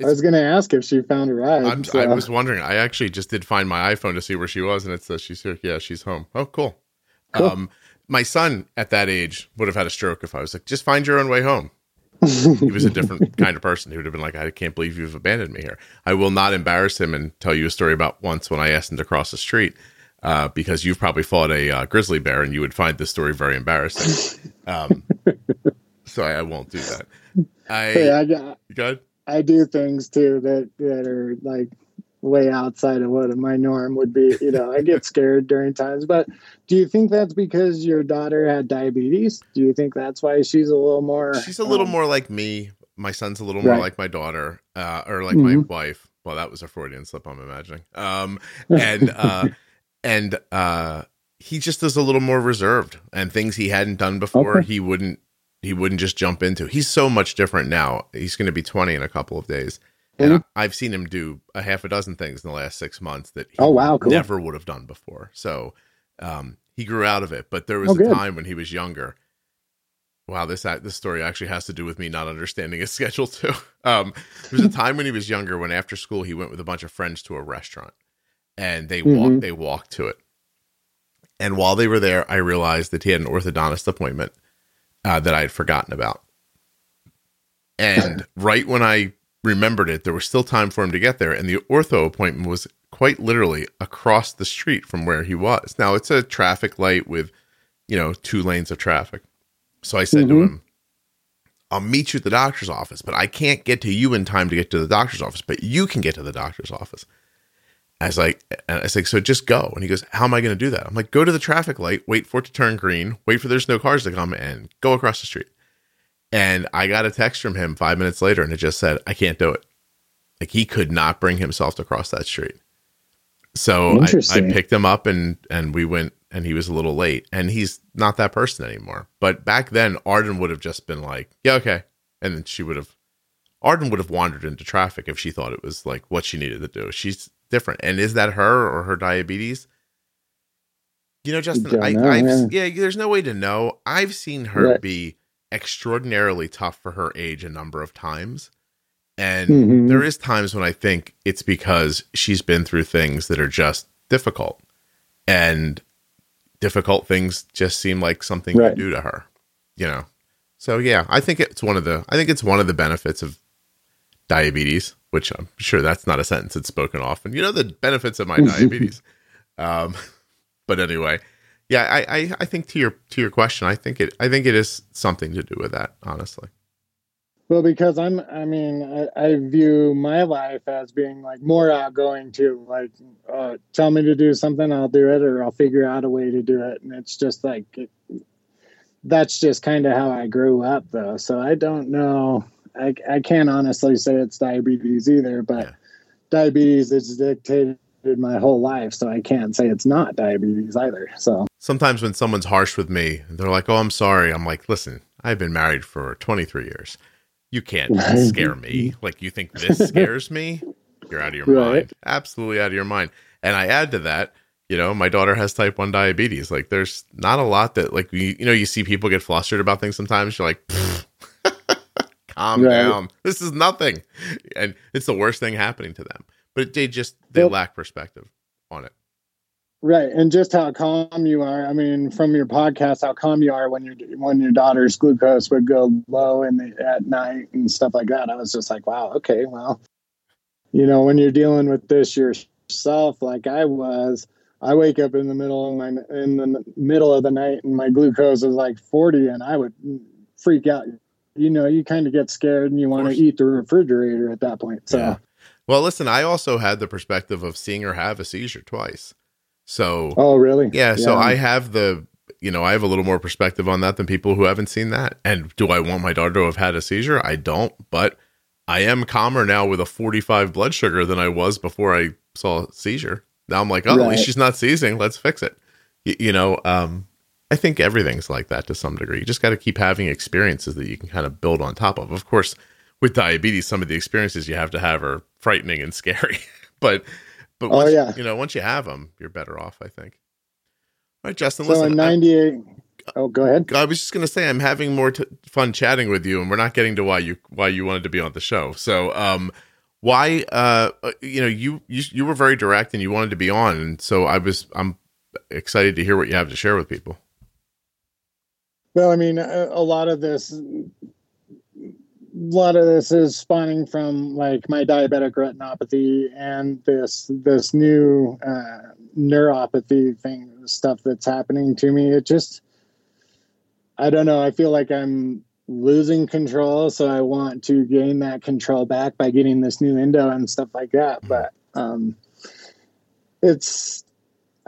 I was going to ask if she found a ride. So- I was wondering. I actually just did find my iPhone to see where she was, and it says she's here. Yeah, she's home. Oh, cool. Cool. Um, my son at that age would have had a stroke if I was like, just find your own way home. He was a different kind of person. He would have been like, I can't believe you've abandoned me here. I will not embarrass him and tell you a story about once when I asked him to cross the street uh, because you've probably fought a uh, grizzly bear and you would find this story very embarrassing. Um, so I, I won't do that. I, Hey, I, got- good? I do things too that, that are like way outside of what my norm would be. You know, I get scared during times. But do you think that's because your daughter had diabetes? Do you think that's why she's a little more? She's a little um, more like me. My son's a little more Right. like my daughter, uh, or like my Mhm. wife. Well, that was a Freudian slip. I'm imagining. Um, and uh, and uh, he just is a little more reserved, and things he hadn't done before, Okay. he wouldn't he wouldn't just jump into. He's so much different now. He's going to be 20 in a couple of days, and Mhm. I, I've seen him do a half a dozen things in the last six months that he Oh, wow, cool. never would have done before. So um, he grew out of it. But there was Oh, a good. time when he was younger. Wow, this act- this story actually has to do with me not understanding his schedule too. Um, there was a time when he was younger when after school he went with a bunch of friends to a restaurant, and they walked Mhm. they walked to it. And while they were there, I realized that he had an orthodontist appointment uh, that I had forgotten about. And right when I remembered it, there was still time for him to get there, and the ortho appointment was quite literally across the street from where he was. Now it's a traffic light with, you know, two lanes of traffic. So I said to Mhm. him, I'll meet you at the doctor's office, but I can't get to you in time to get to the doctor's office, but you can get to the doctor's office. I was like, and I was like, so just go. And he goes, how am I going to do that? I'm like, go to the traffic light, wait for it to turn green, wait for there's no cars to come, and go across the street. And I got a text from him five minutes later, and it just said, I can't do it. Like he could not bring himself to cross that street. So I, I picked him up and and we went and he was a little late and he's not that person anymore. But back then Arden would have just been like, Yeah, okay. And then she would have Arden would have wandered into traffic if she thought it was like what she needed to do. She's different. And is that her or her diabetes? You know, Justin, I, know, I've yeah, there's no way to know. I've seen her Right. be extraordinarily tough for her age a number of times. And Mhm. there is times when I think it's because she's been through things that are just difficult. And difficult things just seem like something Right. you do to her. You know. So yeah, I think it's one of the I think it's one of the benefits of diabetes, which I'm sure that's not a sentence that's spoken often. You know the benefits of my diabetes. Um but anyway, yeah, I, I I think to your to your question, I think it I think it is something to do with that, honestly. Well, because I'm, I mean, I, I view my life as being like more outgoing too. Like, uh, tell me to do something, I'll do it, or I'll figure out a way to do it. And it's just like, it, that's just kind of how I grew up, though. So I don't know. I, I can't honestly say it's diabetes either, but Yeah. diabetes is dictated my whole life. So I can't say it's not diabetes either. So, sometimes when someone's harsh with me, they're like, "Oh, I'm sorry." I'm like, "Listen, I've been married for 23 years. You can't scare me. Like you think this scares me? You're out of your Right. mind. Absolutely out of your mind." And I add to that, you know, my daughter has type 1 diabetes. Like there's not a lot that like you, you know, you see people get flustered about things sometimes. You're like, "Pfft, "Calm Right. down. This is nothing." And it's the worst thing happening to them. But they just they Well- lack perspective on it. Right, and just how calm you are. I mean, from your podcast, how calm you are when your when your daughter's glucose would go low in the at night and stuff like that. I was just like, wow, okay, well, you know, when you're dealing with this yourself, like I was, I wake up in the middle of my in the middle of the night and my glucose is like 40, and I would freak out. You know, you kind of get scared and you want to eat the refrigerator at that point. So, Yeah. Well, listen, I also had the perspective of seeing her have a seizure twice. So, oh, really? yeah, so I have the, you know, I have a little more perspective on that than people who haven't seen that. And do I want my daughter to have had a seizure? I don't, but I am calmer now with a 45 blood sugar than I was before I saw a seizure. Now I'm like, oh, at least she's not seizing. Let's fix it. Y- you know, um, I think everything's like that to some degree. You just got to keep having experiences that you can kind of build on top of. Of course, with diabetes, some of the experiences you have to have are frightening and scary. but but Oh, yeah. you know, once you have them, you're better off. I think. All right, Justin. So listen, in I- '98, oh, go ahead. I was just going to say I'm having more t- fun chatting with you, and we're not getting to why you why you wanted to be on the show. So, um, why, uh, you know, you, you you were very direct and you wanted to be on, and so I was I'm excited to hear what you have to share with people. Well, I mean, a, a lot of this a lot of this is spawning from like my diabetic retinopathy and this this new uh, neuropathy thing stuff that's happening to me. It just i don't know. I feel like i'm losing control so i want to gain that control back by getting this new endo and stuff like that. But um it's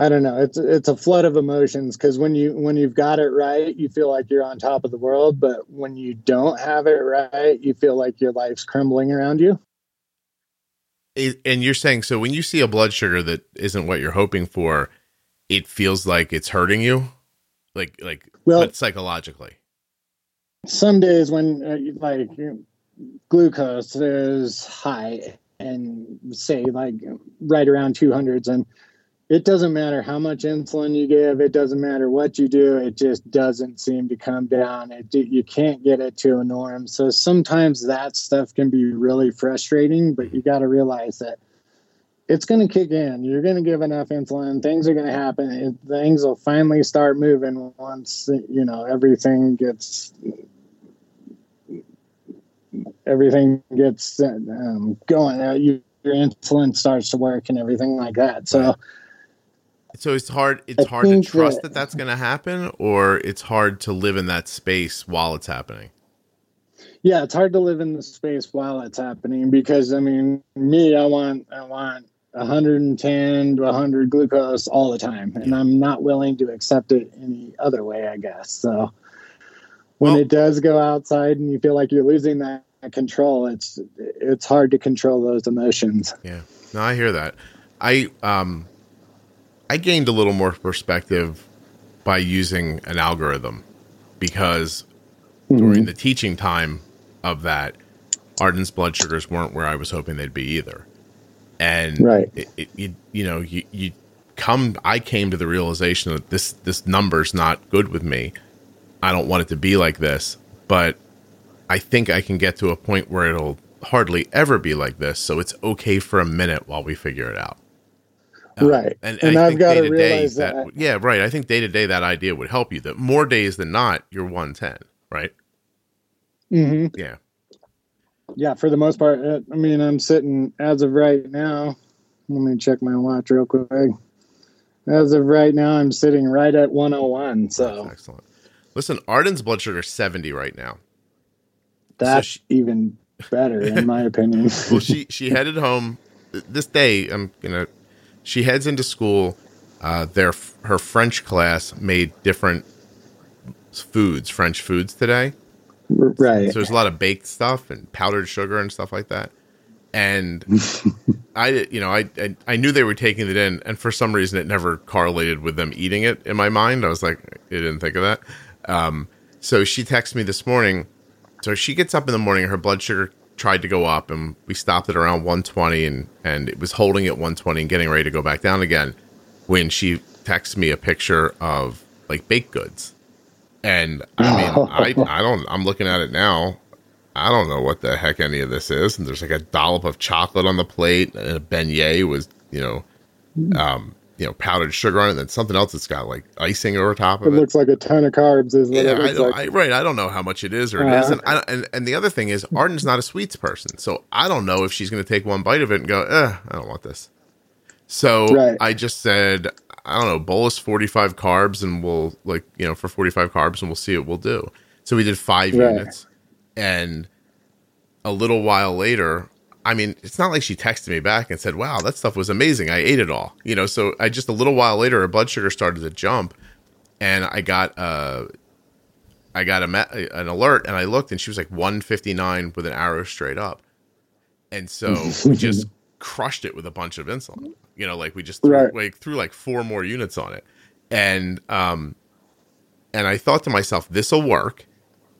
I don't know. It's it's a flood of emotions because when you when you've got it right, you feel like you're on top of the world. But when you don't have it right, you feel like your life's crumbling around you. And you're saying so when you see a blood sugar that isn't what you're hoping for, it feels like it's hurting you, like like well psychologically. Some days when uh, like glucose is high and say like right around 200s and it doesn't matter how much insulin you give it doesn't matter what you do it just doesn't seem to come down. It, you can't get it to a norm. So sometimes that stuff can be really frustrating but you got to realize that it's going to kick in. You're going to give enough insulin things are going to happen things will finally start moving once you know everything gets everything gets um, going. Uh, you, your insulin starts to work and everything like that. So so it's hard. It's I hard to trust that, that that's going to happen, or it's hard to live in that space while it's happening. Yeah, it's hard to live in the space while it's happening because I mean, me, I want, I want 110 to 100 glucose all the time, and I'm not willing to accept it any other way. I guess so. When well, it does go outside and you feel like you're losing that control, it's it's hard to control those emotions. Yeah, no, I hear that. I um I gained a little more perspective by using an algorithm because mm-hmm. during the teaching time of that, Arden's blood sugars weren't where I was hoping they'd be either. And right. it, it, it, you know, you, you come, I came to the realization that this, this number's not good with me. I don't want it to be like this, but I think I can get to a point where it'll hardly ever be like this. So it's okay for a minute while we figure it out. Um, right. And, and, and I've got to realize that, that. Yeah, right. I think day to day that idea would help you. That more days than not, you're 110, right? Mm-hmm. Yeah. Yeah, for the most part. Uh, I mean, I'm sitting as of right now. Let me check my watch real quick. As of right now, I'm sitting right at 101. So That's excellent. Listen, Arden's blood sugar is 70 right now. That's so she, even better, in my opinion. well, she she headed home this day. I'm gonna she heads into school. Uh, their her French class made different foods, French foods today. Right. So there's a lot of baked stuff and powdered sugar and stuff like that. And I, you know, I, I, I knew they were taking it in, and for some reason, it never correlated with them eating it in my mind. I was like, I didn't think of that. Um, so she texted me this morning. So she gets up in the morning, her blood sugar tried to go up and we stopped at around 120 and and it was holding at 120 and getting ready to go back down again when she texts me a picture of like baked goods. And i mean i i don't i'm looking at it now. I don't know what the heck any of this is. And there's like a dollop of chocolate on the plate and a beignet was you know um you know powdered sugar on it, and then something else that's got like icing over top of it. It looks like a ton of carbs. Is yeah, I like. I, right. I don't know how much it is or it uh, not and, and, and the other thing is, Arden's not a sweets person, so I don't know if she's going to take one bite of it and go, "Eh, I don't want this." So right. I just said, I don't know, bolus forty five carbs, and we'll like you know for forty five carbs, and we'll see what we'll do. So we did five right. units, and a little while later, I mean, it's not like she texted me back and said, "Wow, that stuff was amazing. I ate it all." You know, so I just a little while later, her blood sugar started to jump, and I got uh, I got a an alert, and I looked, and she was like 159 with an arrow straight up, and so we just crushed it with a bunch of insulin. You know, like we just threw, right. like threw like four more units on it, and um, and I thought to myself, this will work,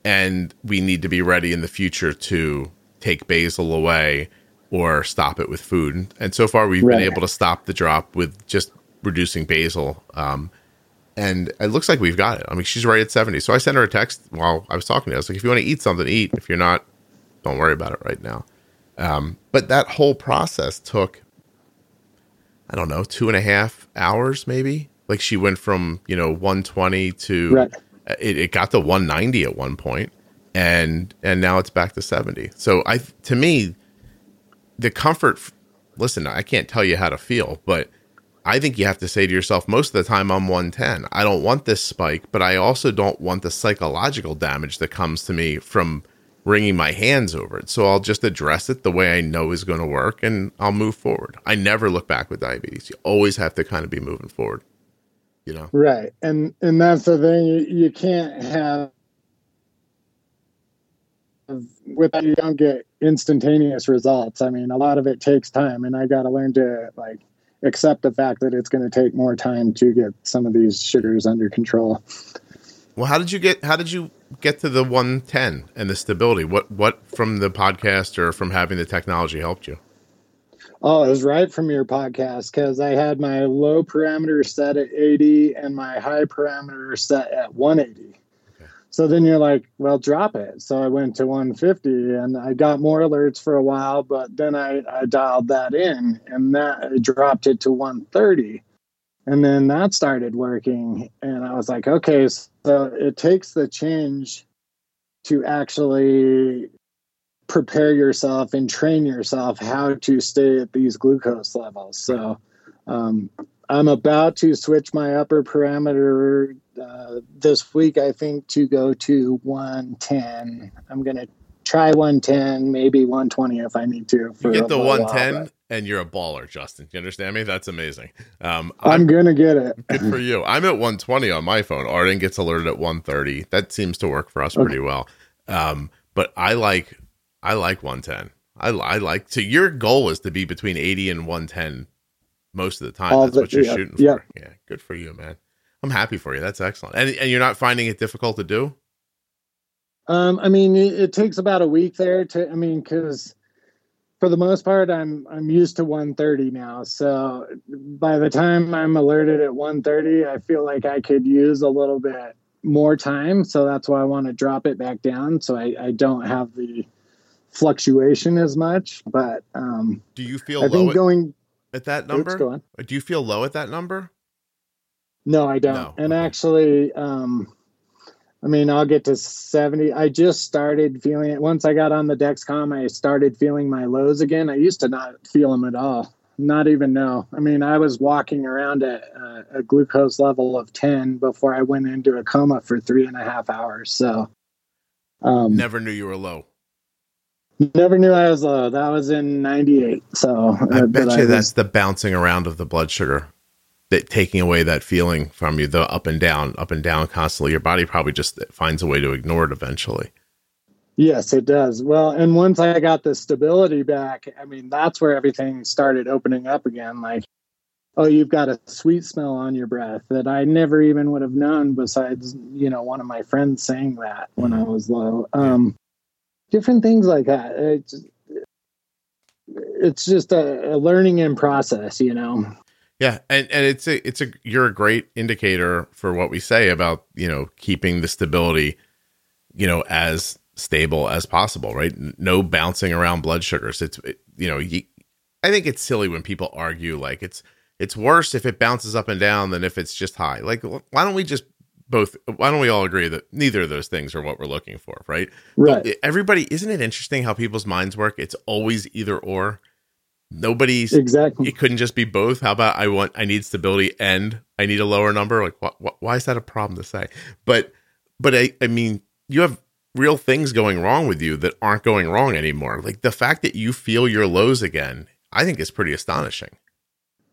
and we need to be ready in the future to take basal away or stop it with food. And so far, we've right. been able to stop the drop with just reducing basal. Um, and it looks like we've got it. I mean, she's right at 70. So I sent her a text while I was talking to her. I was like, if you want to eat something, eat. If you're not, don't worry about it right now. Um, but that whole process took, I don't know, two and a half hours maybe. Like she went from, you know, 120 to, Right. it, it got to 190 at one point and and now it's back to 70 so i to me the comfort listen i can't tell you how to feel but i think you have to say to yourself most of the time i'm 110 i don't want this spike but i also don't want the psychological damage that comes to me from wringing my hands over it. So i'll just address it the way i know is going to work and i'll move forward. I never look back with diabetes. You always have to kind of be moving forward you know? Right. And and that's the thing you, you can't have with you don't get instantaneous results. I mean, a lot of it takes time and I got to learn to like accept the fact that it's going to take more time to get some of these sugars under control. Well, how did you get how did you get to the 110 and the stability? What what from the podcast or from having the technology helped you? Oh, it was right from your podcast because I had my low parameter set at 80 and my high parameter set at 180. So then you're like, well, drop it. So I went to 150 and I got more alerts for a while, but then I, I dialed that in and that dropped it to 130. And then that started working. And I was like, okay, so it takes the change to actually prepare yourself and train yourself how to stay at these glucose levels. So um, I'm about to switch my upper parameter uh, this week, I think, to go to 110. I'm going to try 110, maybe 120 if I need to. You get the little while, 110 but and you're a baller, Justin. You understand me? That's amazing. Um, I'm going to get it. good for you. I'm at 120 on my phone. Arden gets alerted at 130. That seems to work for us Okay. pretty well. Um, but I like I like 110. I, I like so your goal is to be between 80 and 110 most of the time. All That's the- what you're yeah, shooting for. Yeah, good for you, man. I'm happy for you. That's excellent. And and you're not finding it difficult to do? Um, I mean, it, it takes about a week there to. I mean, because for the most part, I'm I'm used to 130 now. So by the time I'm alerted at 130, I feel like I could use a little bit more time. So that's why I want to drop it back down, so I, I don't have the fluctuation as much. But um, Do you feel I low think at, going. At that number? Do you feel low at that number? No, I don't. No, And okay. actually, um, I mean, I'll get to 70. I just started feeling it. Once I got on the Dexcom, I started feeling my lows again. I used to not feel them at all, not even know. I mean, I was walking around at uh, a glucose level of 10 before I went into a coma for three and a half hours. So, um, Never knew you were low. Never knew I was low. That was in 98. So, I uh, bet you was- that's the bouncing around of the blood sugar, that taking away that feeling from you, the up and down, up and down constantly. Your body probably just finds a way to ignore it eventually. Yes, it does. Well, and once I got the stability back, I mean, that's where everything started opening up again. Like, oh, you've got a sweet smell on your breath that I never even would have known besides, you know, one of my friends saying that when I was low. Um, different things like that. It's, it's just a, a learning in process, you know. Yeah, and and it's a it's a you're a great indicator for what we say about you know keeping the stability, you know, as stable as possible, right? No bouncing around blood sugars. It's it, you know, I think it's silly when people argue like it's it's worse if it bounces up and down than if it's just high. Like, why don't we just both? Why don't we all agree that neither of those things are what we're looking for, right? Right. Everybody, isn't it interesting how people's minds work? It's always either or. Nobody's Exactly. it couldn't just be both. How about I want I need stability and I need a lower number? Like wh- wh- why is that a problem to say? But but I I mean you have real things going wrong with you that aren't going wrong anymore. Like the fact that you feel your lows again, I think is pretty astonishing.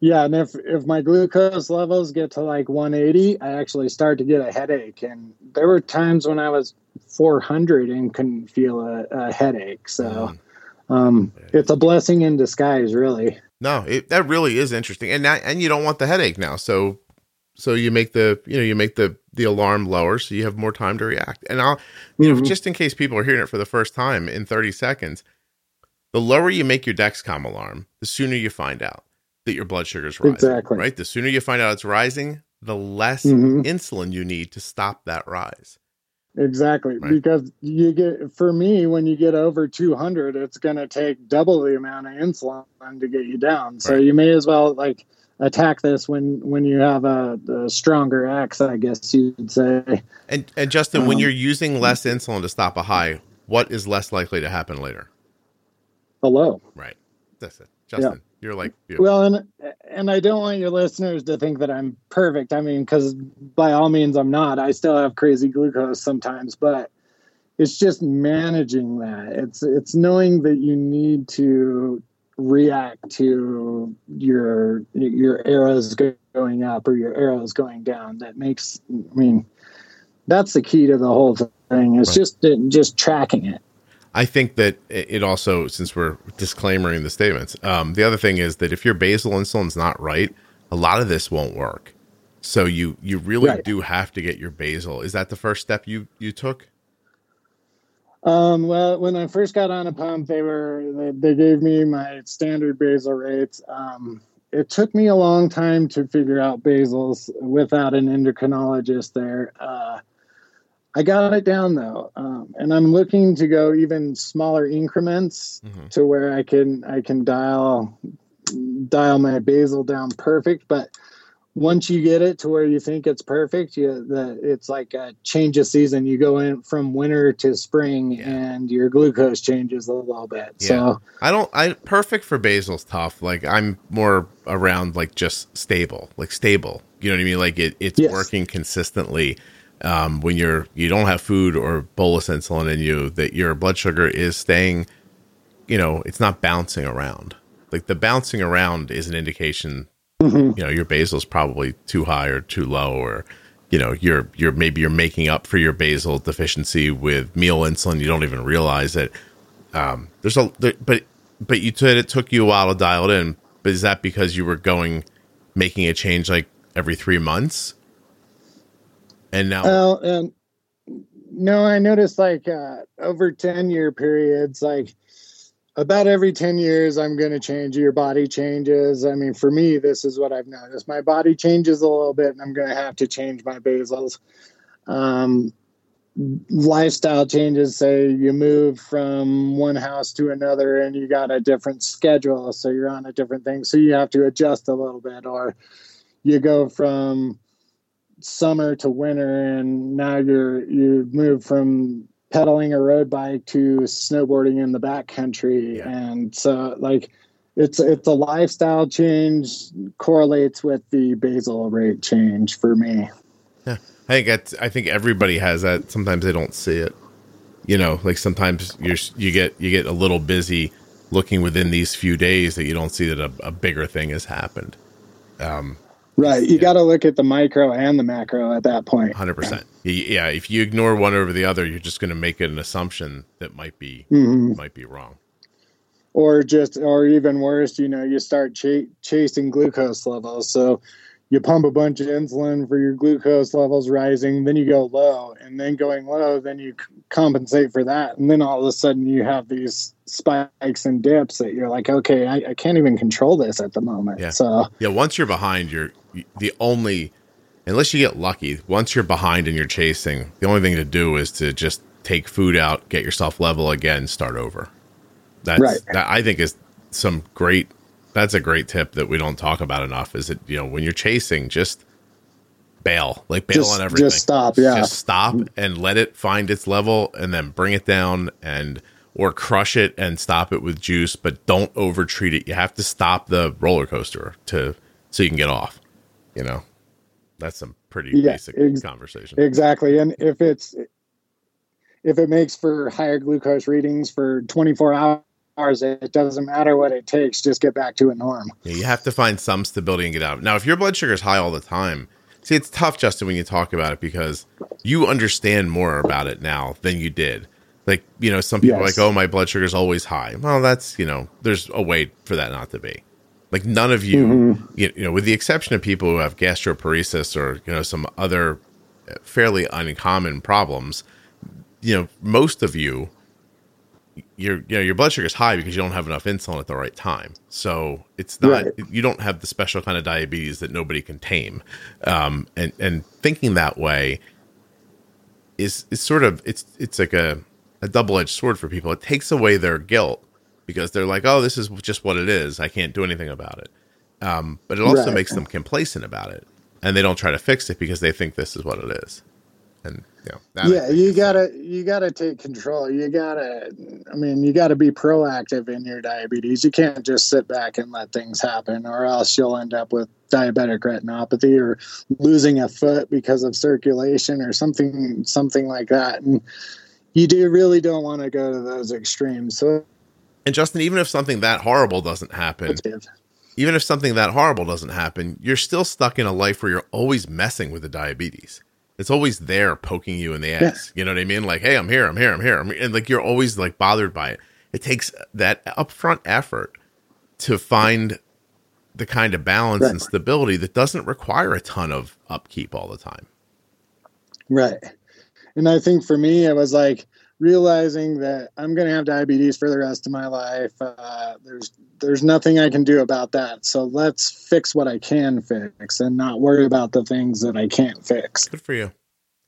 Yeah, and if if my glucose levels get to like 180, I actually start to get a headache. And there were times when I was 400 and couldn't feel a, a headache. So um, it's a blessing in disguise, really. No, it, that really is interesting, and now, and you don't want the headache now, so so you make the you know you make the the alarm lower, so you have more time to react. And I'll you know Mhm. just in case people are hearing it for the first time in thirty seconds, the lower you make your Dexcom alarm, the sooner you find out that your blood sugar is rising. Exactly. Right, the sooner you find out it's rising, the less mm-hmm. insulin you need to stop that rise. Exactly. Right. Because you get, for me, when you get over 200, it's going to take double the amount of insulin to get you down. So right. you may as well like attack this when, when you have a, a stronger X, I guess you'd say. And, and Justin, um, when you're using less insulin to stop a high, what is less likely to happen later? A low. Right. That's it. Justin, you're like well, and and I don't want your listeners to think that I'm perfect. I mean, because by all means I'm not. I still have crazy glucose sometimes, but it's just managing that. It's it's knowing that you need to react to your your arrows going up or your arrows going down. That makes. I mean, that's the key to the whole thing. It's right. just just tracking it. I think that it also, since we're disclaimering the statements, um, the other thing is that if your basal insulin's not right, a lot of this won't work. So you you really right. do have to get your basal. Is that the first step you you took? Um, well, when I first got on a pump, they were they, they gave me my standard basal rates. Um, it took me a long time to figure out basals without an endocrinologist there. Uh, I got it down though, um, and I'm looking to go even smaller increments mm-hmm. to where I can I can dial dial my basal down perfect. But once you get it to where you think it's perfect, you the it's like a change of season. You go in from winter to spring, yeah. and your glucose changes a little bit. Yeah. So I don't I perfect for basal's tough. Like I'm more around like just stable, like stable. You know what I mean? Like it it's yes. working consistently um, when you're you don't have food or bolus insulin in you that your blood sugar is staying you know it's not bouncing around. Like the bouncing around is an indication mm-hmm. you know your basal is probably too high or too low or you know you're you're maybe you're making up for your basal deficiency with meal insulin. You don't even realize it. Um, there's a there, but but you said it took you a while to dial it in but is that because you were going making a change like every three months and now, well, no, I noticed like uh, over 10 year periods, like about every 10 years, I'm going to change. Your body changes. I mean, for me, this is what I've noticed. My body changes a little bit, and I'm going to have to change my basals. Um, lifestyle changes say you move from one house to another and you got a different schedule so you're on a different thing so you have to adjust a little bit or you go from summer to winter and now you're you move from pedaling a road bike to snowboarding in the backcountry. Yeah. and so like it's it's a lifestyle change correlates with the basal rate change for me. Yeah. I think that's, i think everybody has that. Sometimes they don't see it. You know like sometimes you're you get you get a little busy looking within these few days that you don't see that a, a bigger thing has happened. Um Right. You yeah. got to look at the micro and the macro at that point. 100%. Yeah, if you ignore one over the other, you're just going to make an assumption that might be mm-hmm. might be wrong. Or just or even worse, you know, you start ch- chasing glucose levels. So you pump a bunch of insulin for your glucose levels rising, then you go low, and then going low, then you c- compensate for that, and then all of a sudden you have these spikes and dips that you're like, okay, I, I can't even control this at the moment. Yeah. So yeah, once you're behind, you're the only unless you get lucky. Once you're behind and you're chasing, the only thing to do is to just take food out, get yourself level again, start over. That's right. that I think is some great that's a great tip that we don't talk about enough. Is that you know when you're chasing, just bail, like bail just, on everything. Just stop, yeah. Just stop mm-hmm. and let it find its level, and then bring it down and or crush it and stop it with juice, but don't over treat it. You have to stop the roller coaster to so you can get off. You know, that's some pretty yeah, basic ex- conversation. Exactly, and if it's if it makes for higher glucose readings for 24 hours it doesn't matter what it takes. Just get back to a norm. Yeah, you have to find some stability and get out. Now, if your blood sugar is high all the time, see, it's tough, Justin, when you talk about it because you understand more about it now than you did. Like, you know, some people yes. are like, oh, my blood sugar is always high. Well, that's, you know, there's a way for that not to be. Like, none of you, mm-hmm. you know, with the exception of people who have gastroparesis or, you know, some other fairly uncommon problems, you know, most of you your you know your blood sugar is high because you don't have enough insulin at the right time. So it's not right. you don't have the special kind of diabetes that nobody can tame. Um, and and thinking that way is is sort of it's it's like a a double edged sword for people. It takes away their guilt because they're like, oh, this is just what it is. I can't do anything about it. Um, but it also right. makes them complacent about it, and they don't try to fix it because they think this is what it is. And know, yeah, you gotta you gotta take control. You gotta, I mean, you gotta be proactive in your diabetes. You can't just sit back and let things happen, or else you'll end up with diabetic retinopathy or losing a foot because of circulation or something something like that. And you do really don't want to go to those extremes. So and Justin, even if something that horrible doesn't happen, even if something that horrible doesn't happen, you're still stuck in a life where you're always messing with the diabetes. It's always there poking you in the ass. You know what I mean? Like, hey, I'm here, I'm here, I'm here. And like you're always like bothered by it. It takes that upfront effort to find the kind of balance right. and stability that doesn't require a ton of upkeep all the time. Right. And I think for me, it was like, realizing that I'm going to have diabetes for the rest of my life. Uh, there's there's nothing I can do about that. So let's fix what I can fix and not worry about the things that I can't fix. Good for you.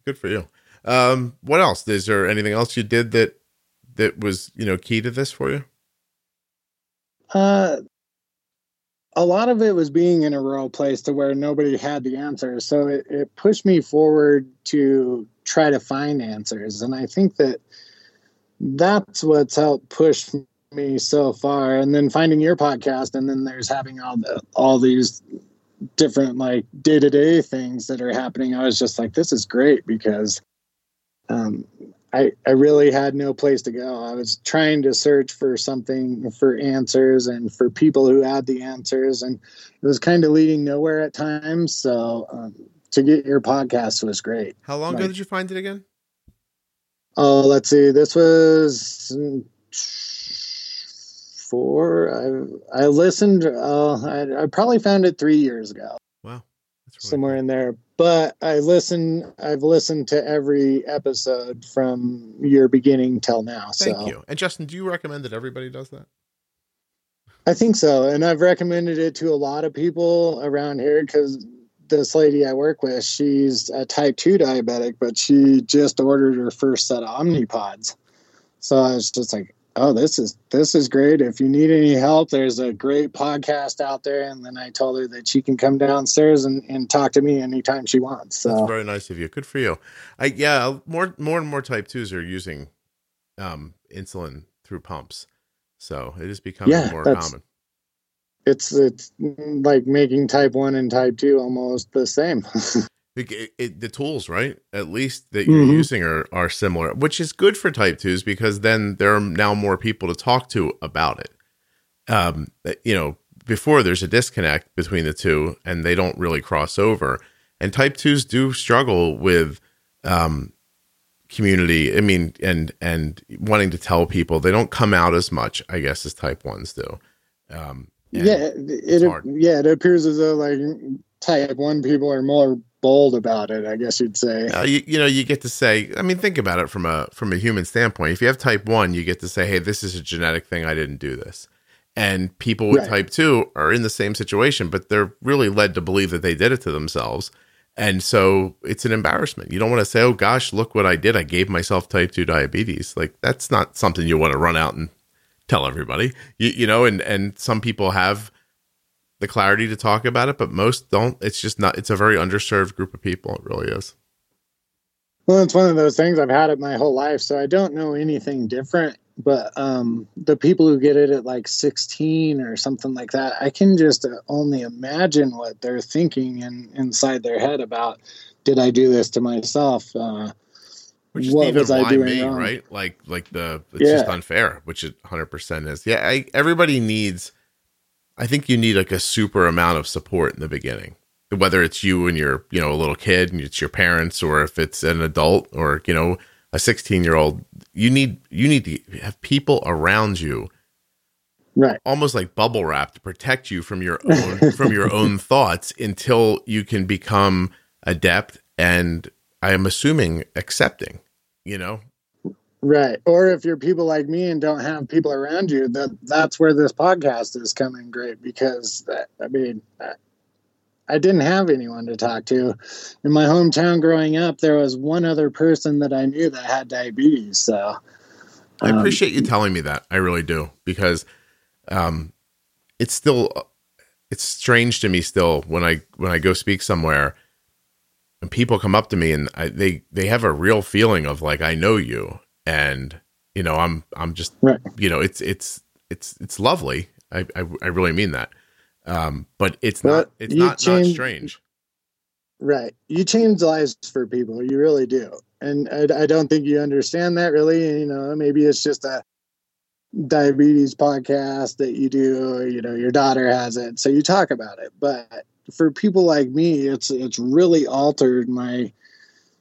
Good for you. Um, what else? Is there anything else you did that that was you know key to this for you? Uh, a lot of it was being in a rural place to where nobody had the answers. So it, it pushed me forward to try to find answers. And I think that that's what's helped push me so far. And then finding your podcast, and then there's having all the all these different like day to day things that are happening. I was just like, this is great because um, I I really had no place to go. I was trying to search for something for answers and for people who had the answers, and it was kind of leading nowhere at times. So um, to get your podcast was great. How long like, ago did you find it again? Oh, let's see. This was four. I I listened. Uh, I, I probably found it three years ago. Wow, really somewhere cool. in there. But I listen. I've listened to every episode from your beginning till now. Thank so. you. And Justin, do you recommend that everybody does that? I think so, and I've recommended it to a lot of people around here because this lady I work with, she's a type 2 diabetic, but she just ordered her first set of Omnipods. So I was just like, oh, this is this is great. If you need any help, there's a great podcast out there. And then I told her that she can come downstairs and, and talk to me anytime she wants. So That's very nice of you. Good for you. I yeah, more more and more type twos are using um, insulin through pumps. So it is becoming yeah, more common it's it's like making type one and type two almost the same. it, it, the tools, right? At least that you're mm-hmm. using are are similar, which is good for type twos because then there are now more people to talk to about it. Um, you know, before there's a disconnect between the two, and they don't really cross over. And type twos do struggle with um, community. I mean, and and wanting to tell people they don't come out as much, I guess, as type ones do. Um, yeah, it, yeah, it appears as though like type one people are more bold about it. I guess you'd say. Uh, you, you know, you get to say. I mean, think about it from a from a human standpoint. If you have type one, you get to say, "Hey, this is a genetic thing. I didn't do this." And people with right. type two are in the same situation, but they're really led to believe that they did it to themselves. And so it's an embarrassment. You don't want to say, "Oh gosh, look what I did. I gave myself type 2 diabetes." Like that's not something you want to run out and tell everybody. You, you know, and and some people have the clarity to talk about it, but most don't. It's just not. It's a very underserved group of people. It really is. Well, it's one of those things I've had it my whole life, so I don't know anything different. But um, the people who get it at like 16 or something like that, I can just uh, only imagine what they're thinking and in, inside their head about, did I do this to myself? Uh, which what was I doing me, wrong? Right? Like, like the it's yeah. just unfair, which it 100 percent is. Yeah, I, everybody needs. I think you need like a super amount of support in the beginning, whether it's you and your, you know, a little kid and it's your parents, or if it's an adult, or you know, a 16 year old. You need you need to have people around you, right? Almost like bubble wrap to protect you from your own from your own thoughts until you can become adept and I am assuming accepting, you know? Right. Or if you're people like me and don't have people around you, that that's where this podcast is coming great because I mean, I didn't have anyone to talk to. In my hometown growing up, there was one other person that I knew that had diabetes. So I um, appreciate you telling me that. I really do because um, it's still it's strange to me still when I when I go speak somewhere and people come up to me and I, they they have a real feeling of like I know you and you know I'm I'm just right. you know it's it's it's it's lovely. I I, I really mean that. Um, but it's not it's not, change, not strange. Right. You change lives for people. You really do. And I, I don't think you understand that really. You know, maybe it's just a diabetes podcast that you do or, you know your daughter has it so you talk about it but for people like me it's it's really altered my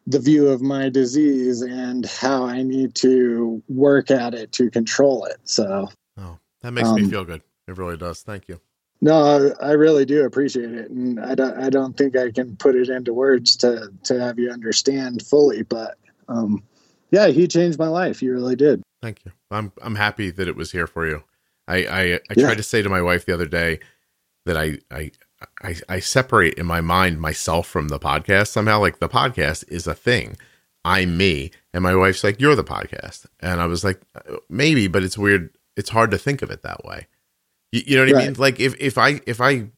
the view of my disease and how i need to work at it to control it. So oh that makes um, me feel good. It really does. Thank you. No I, I really do appreciate it. And i don't i don't think i can put it into words to to have you understand fully but um yeah he changed my life. He really did. Thank you. I'm I'm happy that it was here for you. I I, I yeah. tried to say to my wife the other day that I, I I I separate in my mind myself from the podcast somehow. Like the podcast is a thing. I'm me, and my wife's like, "You're the podcast," and I was like, "Maybe," but it's weird. It's hard to think of it that way. You, you know what right. I mean? Like if if I if I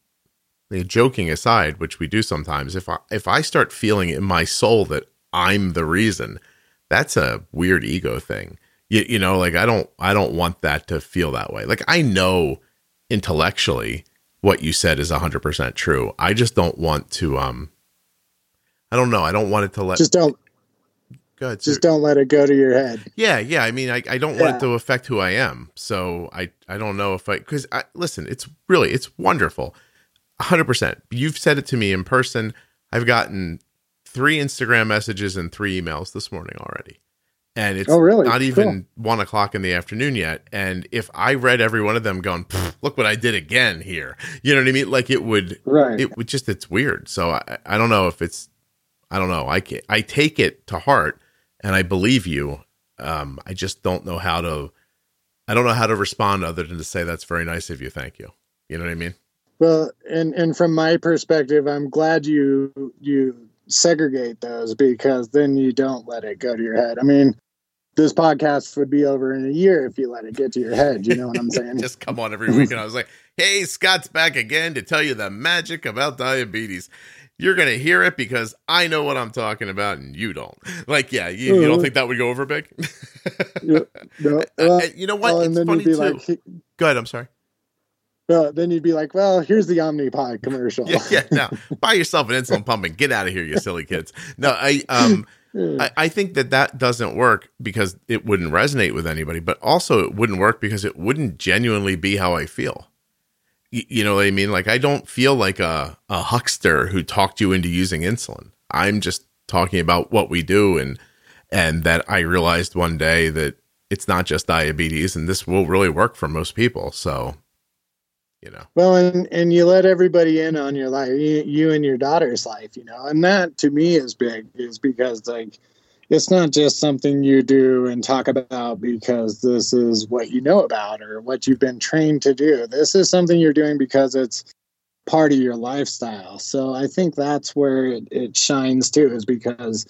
joking aside, which we do sometimes, if I if I start feeling in my soul that I'm the reason, that's a weird ego thing you, you know like i don't i don't want that to feel that way like i know intellectually what you said is 100% true i just don't want to um i don't know i don't want it to let just don't Good. Just don't let it go to your head. Yeah, yeah. I mean, I, I don't yeah. want it to affect who I am. So I, I don't know if I because I listen. It's really it's wonderful, hundred percent. You've said it to me in person. I've gotten three Instagram messages and three emails this morning already and it's oh, really? not even cool. one o'clock in the afternoon yet. And if I read every one of them, going, "Look what I did again here," you know what I mean? Like it would, right? It would just, it's weird. So I, I don't know if it's, I don't know. I can, I take it to heart, and I believe you. Um, I just don't know how to, I don't know how to respond other than to say that's very nice of you. Thank you. You know what I mean? Well, and and from my perspective, I'm glad you you segregate those because then you don't let it go to your head. I mean, this podcast would be over in a year if you let it get to your head. You know what I'm saying? Just come on every week. And I was like, hey, Scott's back again to tell you the magic about diabetes. You're going to hear it because I know what I'm talking about and you don't. Like, yeah, you, you don't uh-huh. think that would go over big? yeah, no, uh, you know what? Well, it's funny too. Like, go ahead. I'm sorry. Uh, then you'd be like, well, here's the Omnipod commercial. yeah, yeah. Now, buy yourself an insulin pump and get out of here, you silly kids. No, I um, Hmm. I, I think that that doesn't work because it wouldn't resonate with anybody, but also it wouldn't work because it wouldn't genuinely be how I feel. Y- you know what I mean? Like I don't feel like a a huckster who talked you into using insulin. I'm just talking about what we do and and that I realized one day that it's not just diabetes and this will really work for most people. So you know? Well and and you let everybody in on your life you, you, and your daughter's life you know? And that to me is big is because like it's not just something you do and talk about because this is what you know about or what you've been trained to do. This is something you're doing because it's part of your lifestyle. So i think that's where it, it shines too is because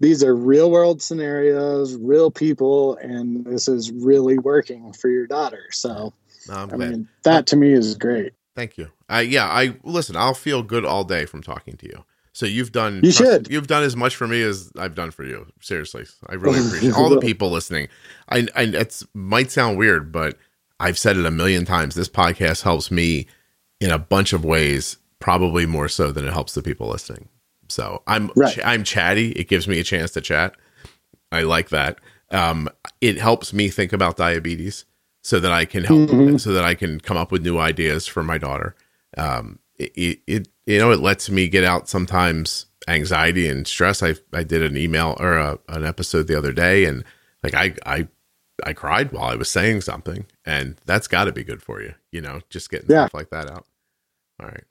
these are real world scenarios real people and this is really working for your daughter. So no, I'm I glad. mean, that to me is great. Thank you. I yeah, I listen. I'll feel good all day from talking to you. So you've done. You should. You've done as much for me as I've done for you. Seriously, I really appreciate all the people listening. I, I it might sound weird, but I've said it a million times. This podcast helps me in a bunch of ways, probably more so than it helps the people listening. So I'm right. I'm chatty. It gives me a chance to chat. I like that. Um, it helps me think about diabetes so that I can help, mm-hmm. so that I can come up with new ideas for my daughter. Um, it, it, you know, it lets me get out sometimes anxiety and stress. I, I did an email or a, an episode the other day and like I, I, I cried while I was saying something and that's gotta be good for you, you know, just getting yeah. stuff like that out. All right.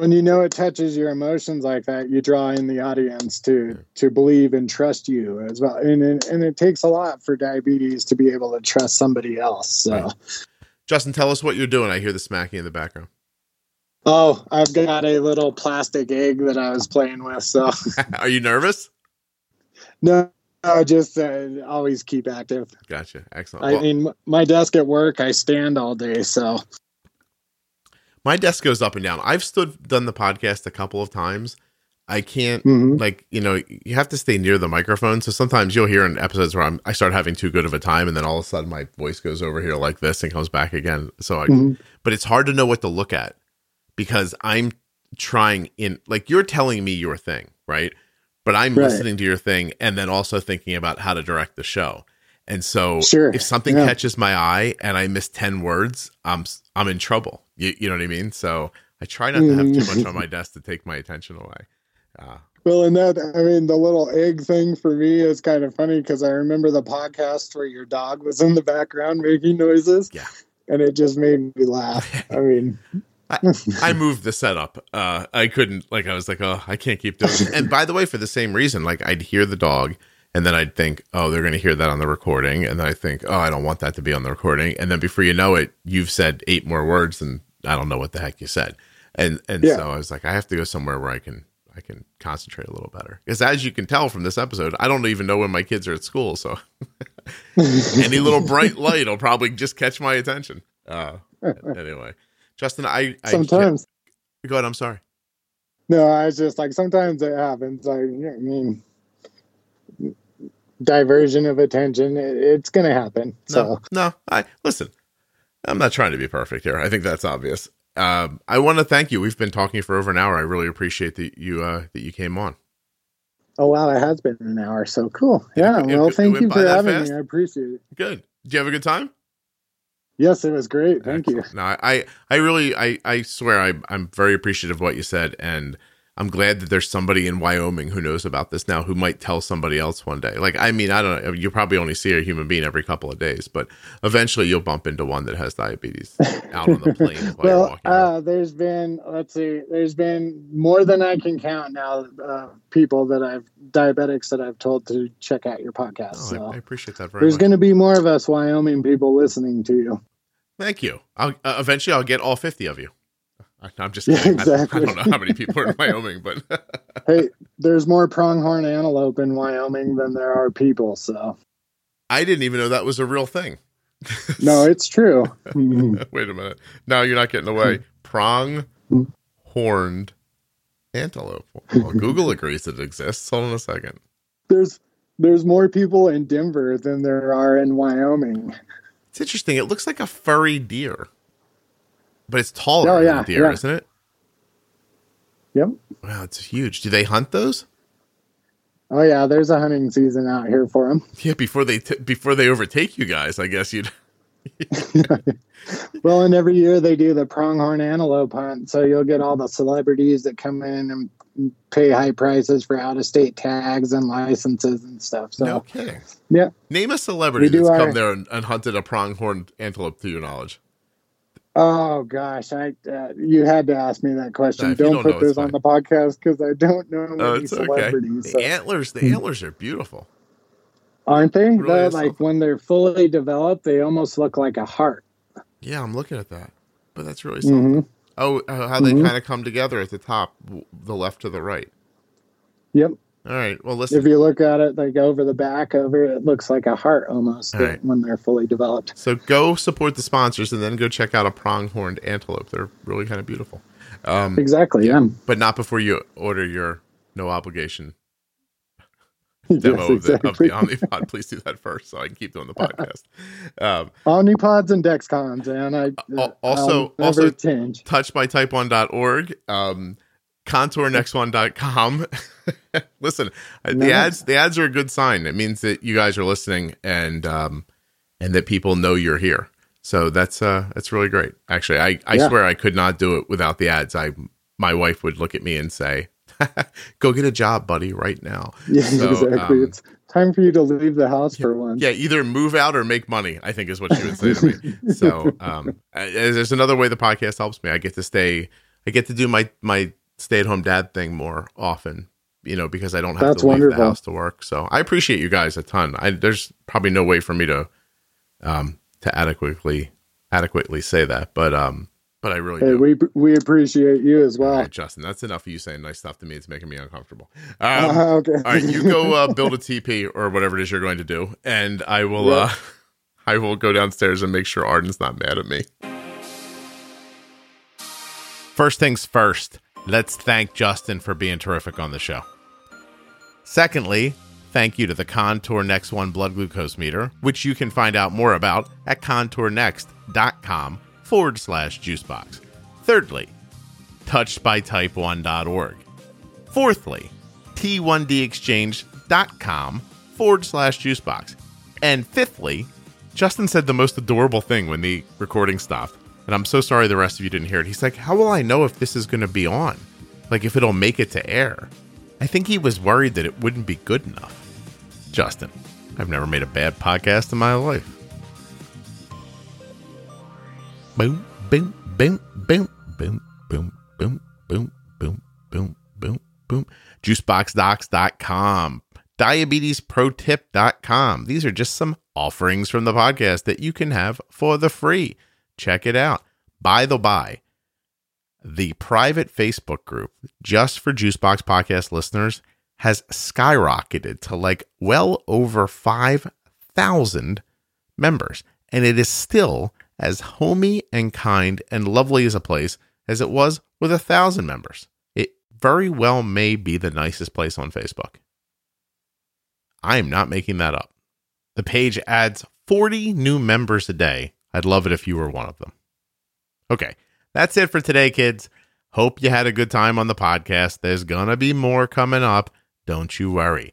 When you know it touches your emotions like that, you draw in the audience to to believe and trust you as well. And and, and it takes a lot for diabetes to be able to trust somebody else. So, Right. Justin, tell us what you're doing. I hear the smacking in the background. oh, I've got a little plastic egg that I was playing with. So, Are you nervous? no, no just uh, always keep active. Gotcha. Excellent. I Well, mean, my desk at work, I stand all day. So, my desk goes up and down. I've stood done the podcast a couple of times. I can't mhm. like you know you have to stay near the microphone. So sometimes you'll hear in episodes where I'm I start having too good of a time, and then all of a sudden my voice goes over here like this and comes back again. So I, Mhm. but it's hard to know what to look at because I'm trying in like you're telling me your thing, right? But I'm Right. listening to your thing and then also thinking about how to direct the show. And so Sure. if something Yeah. catches my eye and I miss 10 words, I'm I'm in trouble. You, you know what I mean? So I try not to have too much on my desk to take my attention away. Uh, Well, and that, I mean, the little egg thing for me is kind of funny because I remember the podcast where your dog was in the background making noises. Yeah. And it just made me laugh. I mean, I moved the setup. Uh, I couldn't like I was like, oh, I can't keep doing it. And by the way, for the same reason, like I'd hear the dog, and then I'd think, oh, they're going to hear that on the recording, and then I think, oh, I don't want that to be on the recording, and then before you know it, you've said eight more words, and I don't know what the heck you said, and and Yeah. so I was like, I have to go somewhere where I can I can concentrate a little better because as you can tell from this episode, I don't even know when my kids are at school, so any little bright light will probably just catch my attention. Uh, anyway, Justin, I, I sometimes, Go ahead. I'm sorry. no, I was just like, sometimes it happens. Like, I mean, diversion of attention, it, it's going to happen. No, So, no. I listen. I'm not trying to be perfect here. I think that's obvious. Um, I want to thank you. We've been talking for over an hour. I really appreciate that you uh, that you came on. oh, wow, it has been an hour. So cool. Yeah. it- well, it thank you for having fast? me. I appreciate it. Good. Did you have a good time? Yes, it was great. Thank you. No, I, I, I really, I, I swear, I, I'm very appreciative of what you said, and I'm glad that there's somebody in Wyoming who knows about this now, who might tell somebody else one day. Like, I mean, I don't know. You probably only see a human being every couple of days, but eventually you'll bump into one that has diabetes out on the plain while you're well, uh, there's been let's see, there's been more than I can count now. Uh, people that I've diabetics that I've told to check out your podcast. Oh, so I, I appreciate that very there's going to be more of us Wyoming people listening to you. Thank you. I'll, uh, eventually, I'll get all 50 of you. I'm just Yeah, kidding. I don't- exactly. I, don't know how many people are in Wyoming, but Hey, there's more pronghorn antelope in Wyoming than there are people. So I didn't even know that was a real thing. no, it's true. Wait a minute. No, you're not getting away. Prong horned antelope. Well, Google agrees that it exists. Hold on a second. there's there's more people in Denver than there are in Wyoming. It's interesting. It looks like a furry deer, but it's taller Oh, than yeah, a deer, yeah. isn't it? Yep. Wow, it's huge. Do they hunt those? Oh yeah, there's a hunting season out here for them. Yeah, before they t- before they overtake you guys, I guess you'd. Well, and every year they do the pronghorn antelope hunt, so you'll get all the celebrities that come in and pay high prices for out of state tags and licenses and stuff. So no kidding. yeah, Name a celebrity that's come our- there and, and hunted a pronghorn antelope to your knowledge. Oh gosh, I uh, you had to ask me that question. Don't, don't put this on the podcast because I don't know Oh, any it's okay. celebrities. The so- antlers, the antlers are beautiful. Aren't they? Really They're like something. when they're fully developed, they almost look like a heart. Yeah, I'm looking at that, but that's really something. hmm Oh, uh, how they Mhm. kind of come together at the top, the left to the right. Yep. All right. Well, listen. If you look at it like over the back over, it looks like a heart almost right. when they're fully developed. so go support the sponsors and then go check out a pronghorned antelope. They're really kind of beautiful. Um, Exactly. Yeah. but not before you order your no obligation Yes, demo of, the, exactly. of the Omnipod. Please do that first so I can keep doing the podcast. Um, Omnipods and Dexcoms, and I Al- also- also- change. touchedbytype1.org, um, contournext1.com. Listen, uh, the ads the ads are a good sign. It means that you guys are listening and um, and that people know you're here. So that's uh that's really great. Actually, I I Yeah. swear I could not do it without the ads. I my wife would look at me and say, "Go get a job, buddy, right now." Yeah, So, exactly. um, it's time for you to leave the house for once. Yeah, either move out or make money. I think is what she would say to me. So, um, uh, there's another way the podcast helps me. I get to stay I get to do my my stay at home dad thing more often. You know, because I don't have That's to leave wonderful. the house to work. So I appreciate you guys a ton. I there's probably no way for me to um to adequately adequately say that, but um but I really Hey, do. we we appreciate you as well. right, Justin, that's enough of you saying nice stuff to me. It's making me uncomfortable. Um, Uh, okay. all right, you go uh, build a TP or whatever it is you're going to do, and I will. Yeah. Uh, I will go downstairs and make sure Arden's not mad at me. First things first, let's thank Justin for being terrific on the show. Secondly, thank you to the Contour Next One blood glucose meter, which you can find out more about at contournext.com forward slash juicebox. Thirdly, touchedbytype1.org. Fourthly, t1dexchange.com forward slash juicebox. And fifthly, Justin said the most adorable thing when the recording stopped. And I'm so sorry the rest of you didn't hear it. He's like, How will I know if this is going to be on? Like, if it'll make it to air? I think he was worried that it wouldn't be good enough. Justin, I've never made a bad podcast in my life. Boom, boom, boom, boom, boom, boom, boom, boom, boom, boom, boom, boom. Juiceboxdocs.com, diabetesprotip.com. These are just some offerings from the podcast that you can have for the free. Check it out. By the by, the private Facebook group just for Juicebox podcast listeners has skyrocketed to like well over 5,000 members. And it is still as homey and kind and lovely as a place as it was with a thousand members. It very well may be the nicest place on Facebook. I am not making that up. The page adds 40 new members a day. I'd love it if you were one of them. Okay, that's it for today, kids. Hope you had a good time on the podcast. There's gonna be more coming up. Don't you worry.